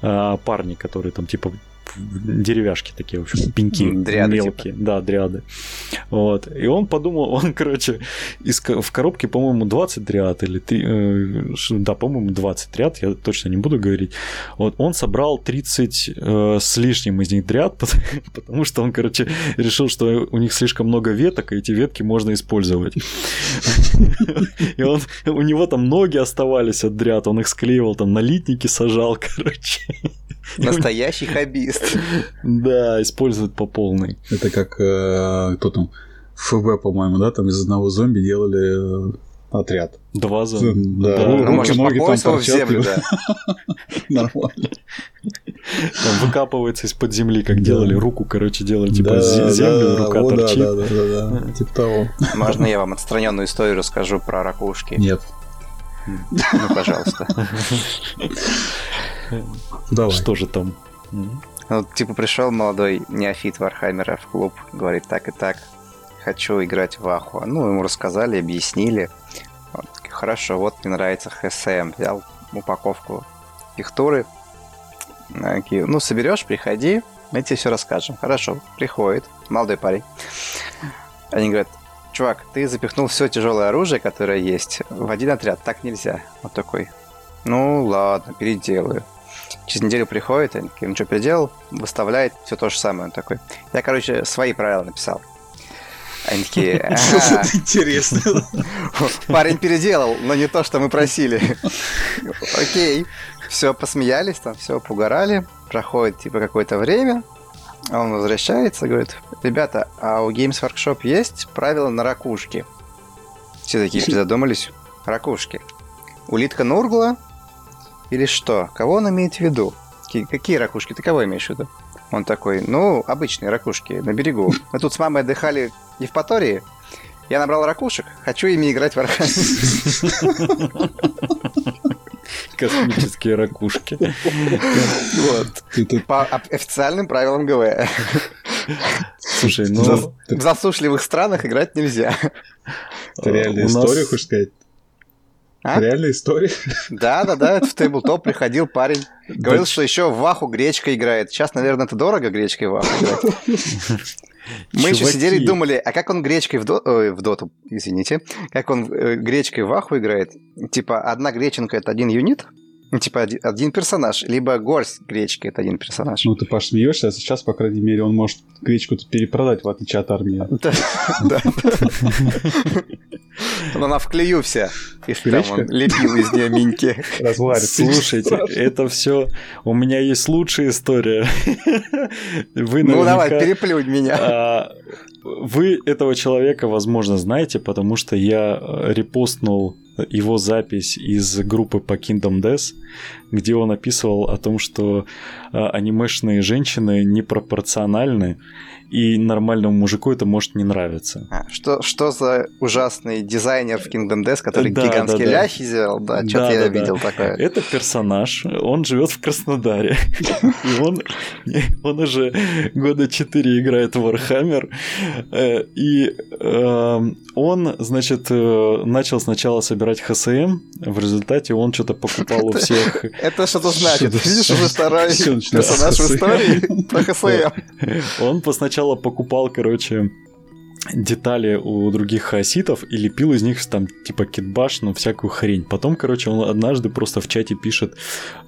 а, парни, которые там типа деревяшки такие, в общем, пеньки дриады, мелкие. Типа. Да, дриады. Вот. И он подумал, он, короче, из, в коробке, по-моему, 20 дриад или 3, э, да, по-моему, 20 дриад, я точно не буду говорить. Вот. Он собрал 30 э, с лишним из них дриад, потому что он, короче, решил, что у них слишком много веток, и эти ветки можно использовать. И он, у него там ноги оставались от дриад, он их склеивал, там налитники сажал, короче. Настоящий хоббист. Да, используют по полной. Это как э, кто там ФБ, по-моему, да, там из одного зомби делали э, отряд. Два за... Да, Ну, руки, может, ноги там в землю, да. Нормально. Там выкапывается из-под земли, как Да. делали. Руку, короче, делали, типа, Да, зе- землю, да, рука да, торчит. Да, да, да, да, типа того. Можно я вам отстраненную историю расскажу про ракушки? Нет, Ну, пожалуйста. Давай. Что же там? Ну, типа, пришел молодой неофит Вархаммера в клуб, говорит, так и так, хочу играть в ваху. Ну, ему рассказали, объяснили. Он такой, Хорошо, вот мне нравится ХСМ. Взял упаковку пихтуры. Ну, соберешь, приходи, мы тебе все расскажем. Хорошо, приходит молодой парень. Они говорят, чувак, ты запихнул все тяжелое оружие, которое есть, в один отряд. Так нельзя. Вот такой. Ну, ладно, переделаю. Через неделю приходит, они такие, ну что, переделал? Выставляет все то же самое. Он такой. Я, короче, свои правила написал. Они такие, «Ага, Интересно. парень переделал, но не то, что мы просили. Окей. Все, посмеялись там, все, поугарали. Проходит, типа, какое-то время. Он возвращается, говорит, ребята, а у Games Workshop есть правила на ракушки? Все такие призадумались. Ракушки. Улитка Нургла? Или что? Кого он имеет в виду? Какие, какие ракушки? Ты кого имеешь в виду? Он такой, ну, обычные ракушки на берегу. Мы тут с мамой отдыхали в Евпатории. Я набрал ракушек, хочу ими играть в Warhammer. Космические ракушки. Вот. По официальным правилам ГВ. Слушай, ну... В засушливых странах играть нельзя. это реальная история, хочешь сказать? А? Реальная история? Да, да, да, это в тейблтоп приходил парень. Говорил, что еще в Ваху гречка играет. Сейчас, наверное, это дорого гречкой в Ваху играть. Мы еще сидели и думали, а как он гречкой в, до... ой, в доту, извините, как он э, гречкой в Ваху играет? Типа, одна греченка — это один юнит? Ну, Типа, один, один персонаж. Либо горсть гречки — это один персонаж. Ну, ты, Паш, смеешься, а сейчас, по крайней мере, он может гречку перепродать, в отличие от армии. Да, да. Но Она в клею вся. И там он лепил из нее миньки. Слушайте, это все... У меня есть лучшая история. Вы Ну, давай, переплюнь меня. А, Вы этого человека, возможно, знаете, потому что я репостнул его запись из группы по Kingdom Death, где он описывал о том, что э, анимешные женщины непропорциональны, и нормальному мужику это может не нравиться. А, Что, что за ужасный дизайнер в Kingdom Death, который Да, гигантские да, да. ляхи сделал? Да, что-то Да, я да, да. видел такое. Это персонаж, он живет в Краснодаре, и он, он уже года 4 играет в Warhammer, э, и э, он, значит, э, начал сначала собирать ХСМ, в результате он что-то покупал у всех Это что-то значит. Видишь, уже начинается персонаж в истории про ХСМ. Он сначала покупал, короче, детали у других хаоситов и лепил из них там типа китбаш, ну всякую хрень. Потом, короче, он однажды просто в чате пишет,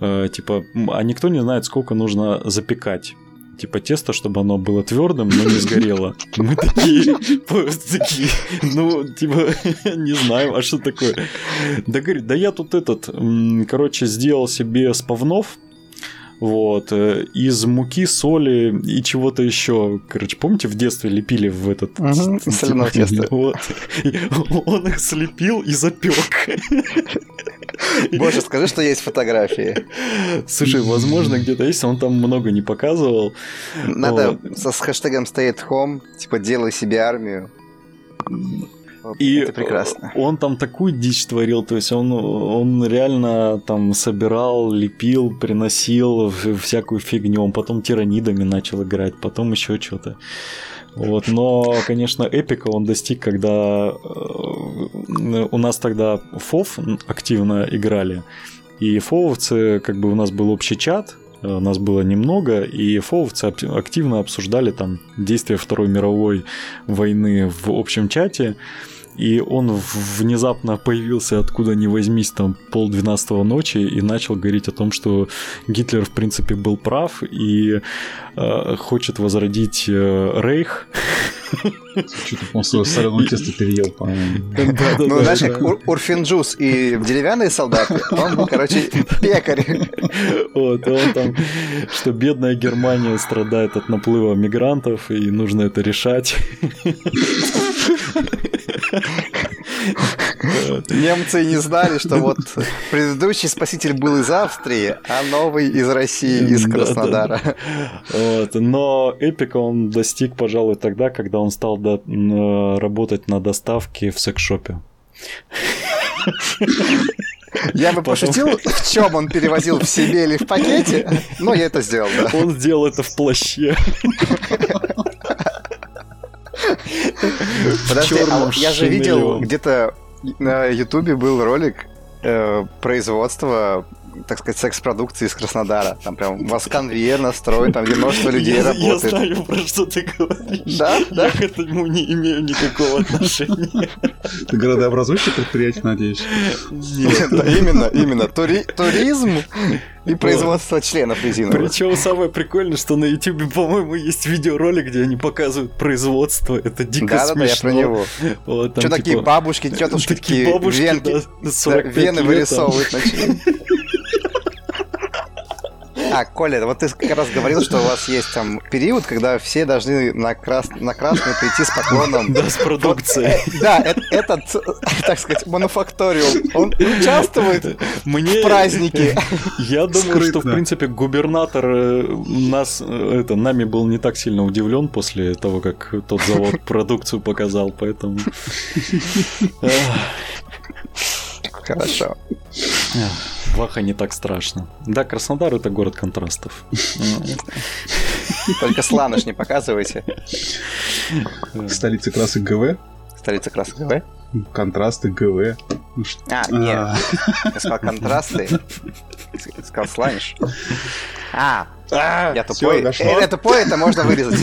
э, типа, «М, а никто не знает, сколько нужно запекать. Типа тесто, чтобы оно было твердым, но не сгорело. Мы такие, просто такие, ну, типа, не знаем, а что такое? Да говорит, да я тут этот, короче, сделал себе спавнов, вот, э, из муки, соли и чего-то еще. Короче, помните, в детстве лепили в этот... Соляного теста. Вот. Он их слепил и запек. Боже, скажи, что есть фотографии. Слушай, возможно, где-то есть, он там много не показывал. Надо со- с хэштегом stay at home, типа делай себе армию. И Это прекрасно. он там такую дичь творил, то есть он, он реально там собирал, лепил, приносил всякую фигню, он потом тиранидами начал играть, потом еще что-то. Вот, но, конечно, эпика он достиг, когда э, у нас тогда ФОВ активно играли, и фововцы, как бы у нас был общий чат, э, нас было немного, и фововцы активно обсуждали там действия Второй мировой войны в общем чате, и он внезапно появился откуда ни возьмись там пол двенадцатого ночи и начал говорить о том, что Гитлер в принципе был прав и э, хочет возродить э, Рейх. Что-то он свое соленое тесто переел, по-моему. Ну, знаешь, как Ур- Урфинджус и деревянные солдаты, он был, короче, пекарь. Вот, и он там, что бедная Германия страдает от наплыва мигрантов, и нужно это решать. Немцы не знали, что вот предыдущий спаситель был из Австрии, а новый из России, из Краснодара. Вот. Но эпика он достиг, пожалуй, тогда, когда он стал до... работать на доставке в секс-шопе. Я бы пошутил, в чем он перевозил, в себе или в пакете, но я это сделал, да. Он сделал это в плаще. Подожди, а я же видел где-то на Ютубе был ролик э, производства так сказать, секс-продукции из Краснодара. Там прям у вас конвейер настроен, там где множество людей я, работает. Я знаю, про что ты говоришь. Да? Да? Я к этому не имею никакого отношения. Ты городообразующее предприятие, надеюсь? Нет, именно, именно. Туризм и производство членов резиновых. Причем самое прикольное, что на YouTube, по-моему, есть видеоролик, где они показывают производство. Это дико да, смешно. Да, да, я про него. Вот, там, что типа, такие бабушки, тетушки, такие бабушки, венки, да, вены вырисовывают начали. А, Коля, вот ты как раз говорил, что у вас есть там период, когда все должны на, крас... на красный прийти с поклоном. Да, с продукцией. Вот, э, да, этот, так сказать, мануфакториум, он участвует Мне... в празднике. Я думаю, Скрытно. что, в принципе, губернатор э, нас, э, это, нами был не так сильно удивлен после того, как тот завод продукцию показал, поэтому... Хорошо. Ваха не так страшно. Да, Краснодар это город контрастов. Только Сланыш не показывайте. Столица красок ГВ? Столица красок ГВ? Контрасты ГВ. Ну а, нет. А. Я сказал контрасты. Сказал Сланиш. А, а, я тупой. Э, это тупой, это можно вырезать.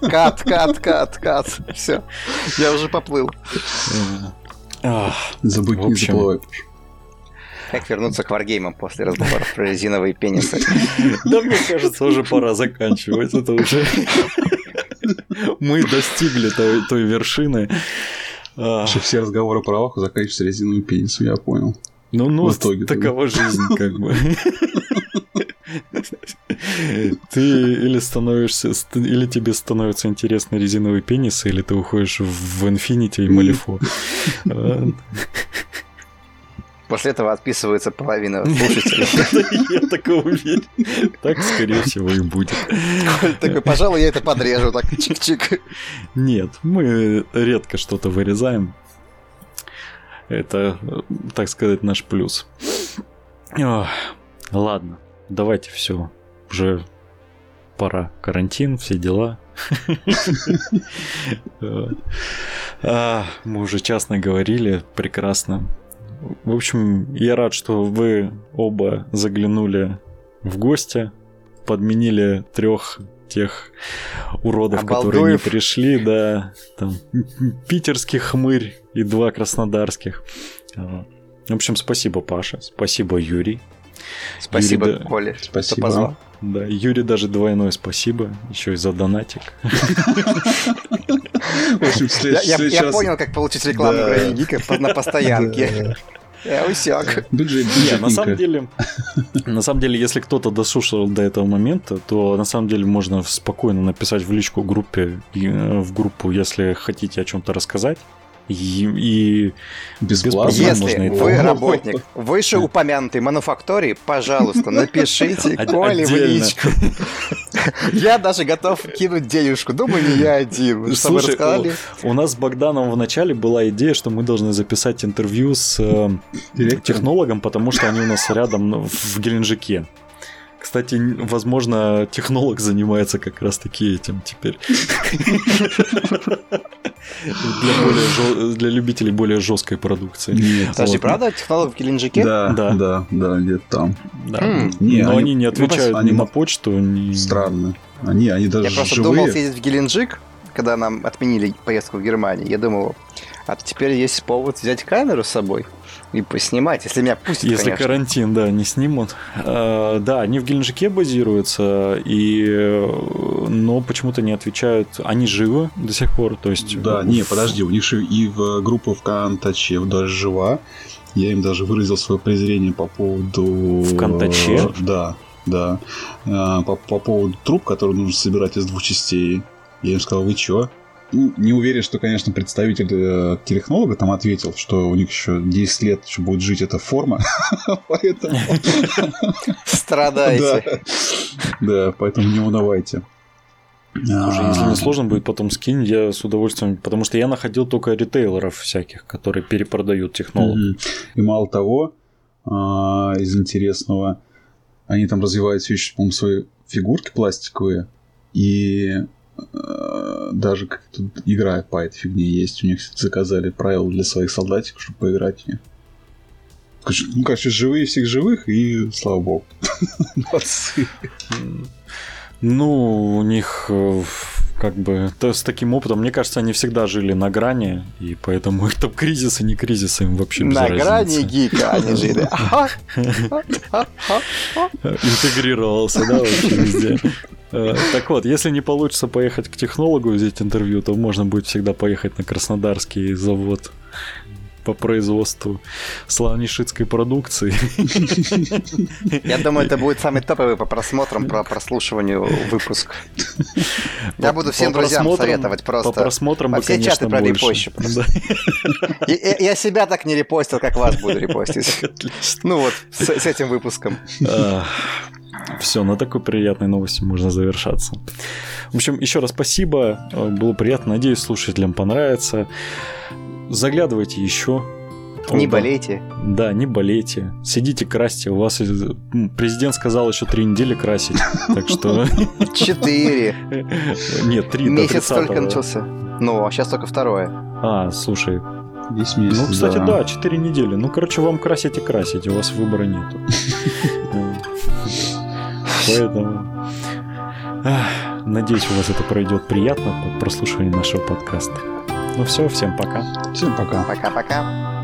Кат, кат, кат, кат. Все. Я уже поплыл. Забудь не заплывай. Как вернуться к варгеймам после разговора про резиновые пенисы? Да, мне кажется, уже пора заканчивать. Это уже... Мы достигли той, той вершины. Что все разговоры про Ваху заканчиваются резиновым пенисом, я понял. Ну, ну, в итоге, такова жизнь, как бы. Ты или становишься, или тебе становится интересно резиновый пенис, или ты уходишь в Infinity и Малифо. После этого отписывается половина слушателей. Я такой уверен. Так, скорее всего, и будет. Такой, пожалуй, я это подрежу, так чик-чик. Нет, мы редко что-то вырезаем. Это, так сказать, наш плюс. Ладно, давайте все. Уже пора. Карантин, все дела. А, мы уже частно говорили, прекрасно. В общем, я рад, что вы оба заглянули в гости, подменили трех тех уродов, Обалдуев. которые не пришли, да, там, питерский хмырь и два краснодарских. В общем, спасибо, Паша, спасибо, Юрий. Спасибо, Юрий, Коля, спасибо. что позвал. Да, Юрий даже двойное спасибо, еще и за донатик. Я понял, как получить рекламу Гика на постоянке. Я усяк. Бюджет, Нет, на самом деле, на самом деле, если кто-то дослушал до этого момента, то на самом деле можно спокойно написать в личку группе, э, в группу, если хотите о чем-то рассказать. И, и бесплатно Если можно вы это... работник вышеупомянутой мануфактории, пожалуйста, напишите Коле в личку. Я даже готов кинуть денежку. Думаю, не я один. Слушай, у нас с Богданом в начале была идея, что мы должны записать интервью с э, технологом, потому что они у нас рядом в Геленджике. Кстати, возможно, технолог занимается как раз таки этим теперь. Для, более, для любителей более жесткой продукции. Нет, Подожди, вот. правда, технолог в Геленджике? Да, да, да, да где-то там. Да. Хм. Не, Но они, они не отвечают они, ни на почту, ни... Странно. Они, они даже Я просто живые. думал съездить в Геленджик, когда нам отменили поездку в Германию. Я думал, а теперь есть повод взять камеру с собой и поснимать, если меня пустят, Если конечно. карантин, да, не снимут. А, да, они в Геленджике базируются, и... но почему-то не отвечают. Они живы до сих пор, то есть... Да, не, подожди, у них же и в группа ВКонтаче даже жива. Я им даже выразил свое презрение по поводу... ВКонтаче? Да, да. А, по, по поводу труб, которые нужно собирать из двух частей. Я им сказал, вы чё? Ну, не уверен, что, конечно, представитель э, технолога там ответил, что у них еще 10 лет еще будет жить эта форма. Поэтому... Страдайте. Да, поэтому не унывайте. Слушай, если не сложно будет, потом скинь, я с удовольствием, потому что я находил только ритейлеров всяких, которые перепродают технологии. И мало того, а, из интересного, они там развивают еще, по-моему, свои фигурки пластиковые, и а, даже как тут игра по этой фигне есть. У них заказали правила для своих солдатиков, чтобы поиграть в них. Ну, короче, живые всех живых, и слава богу. Молодцы. Ну, у них э, как бы то с таким опытом, мне кажется, они всегда жили на грани, и поэтому это кризисы, не кризисы им вообще без На разницы. грани гика они жили. Интегрировался, да, вообще везде. Э, Так вот, если не получится поехать к технологу взять интервью, то можно будет всегда поехать на Краснодарский завод по производству славнишитской продукции. Я думаю, это будет самый топовый по просмотрам, по прослушиванию выпуск. Я буду всем друзьям советовать просто. По просмотрам бы, все чаты про репощу Я себя так не репостил, как вас буду репостить. Ну вот, с этим выпуском. Все, на такой приятной новости можно завершаться. В общем, еще раз спасибо. Было приятно. Надеюсь, слушателям понравится. Заглядывайте еще. Не Да. болейте. Да, не болейте. Сидите, красьте. У вас президент сказал еще три недели красить. Так что... Четыре. Нет, три Месяц только 30-го. начался. Ну, а сейчас только второе. А, слушай. Весь месяц. Ну, кстати, да, 4 недели. Ну, короче, вам красить и красить, у вас выбора нету. Поэтому... Надеюсь, у вас это пройдет приятно по прослушиванию нашего подкаста. Ну все, всем пока. Всем пока. Пока-пока.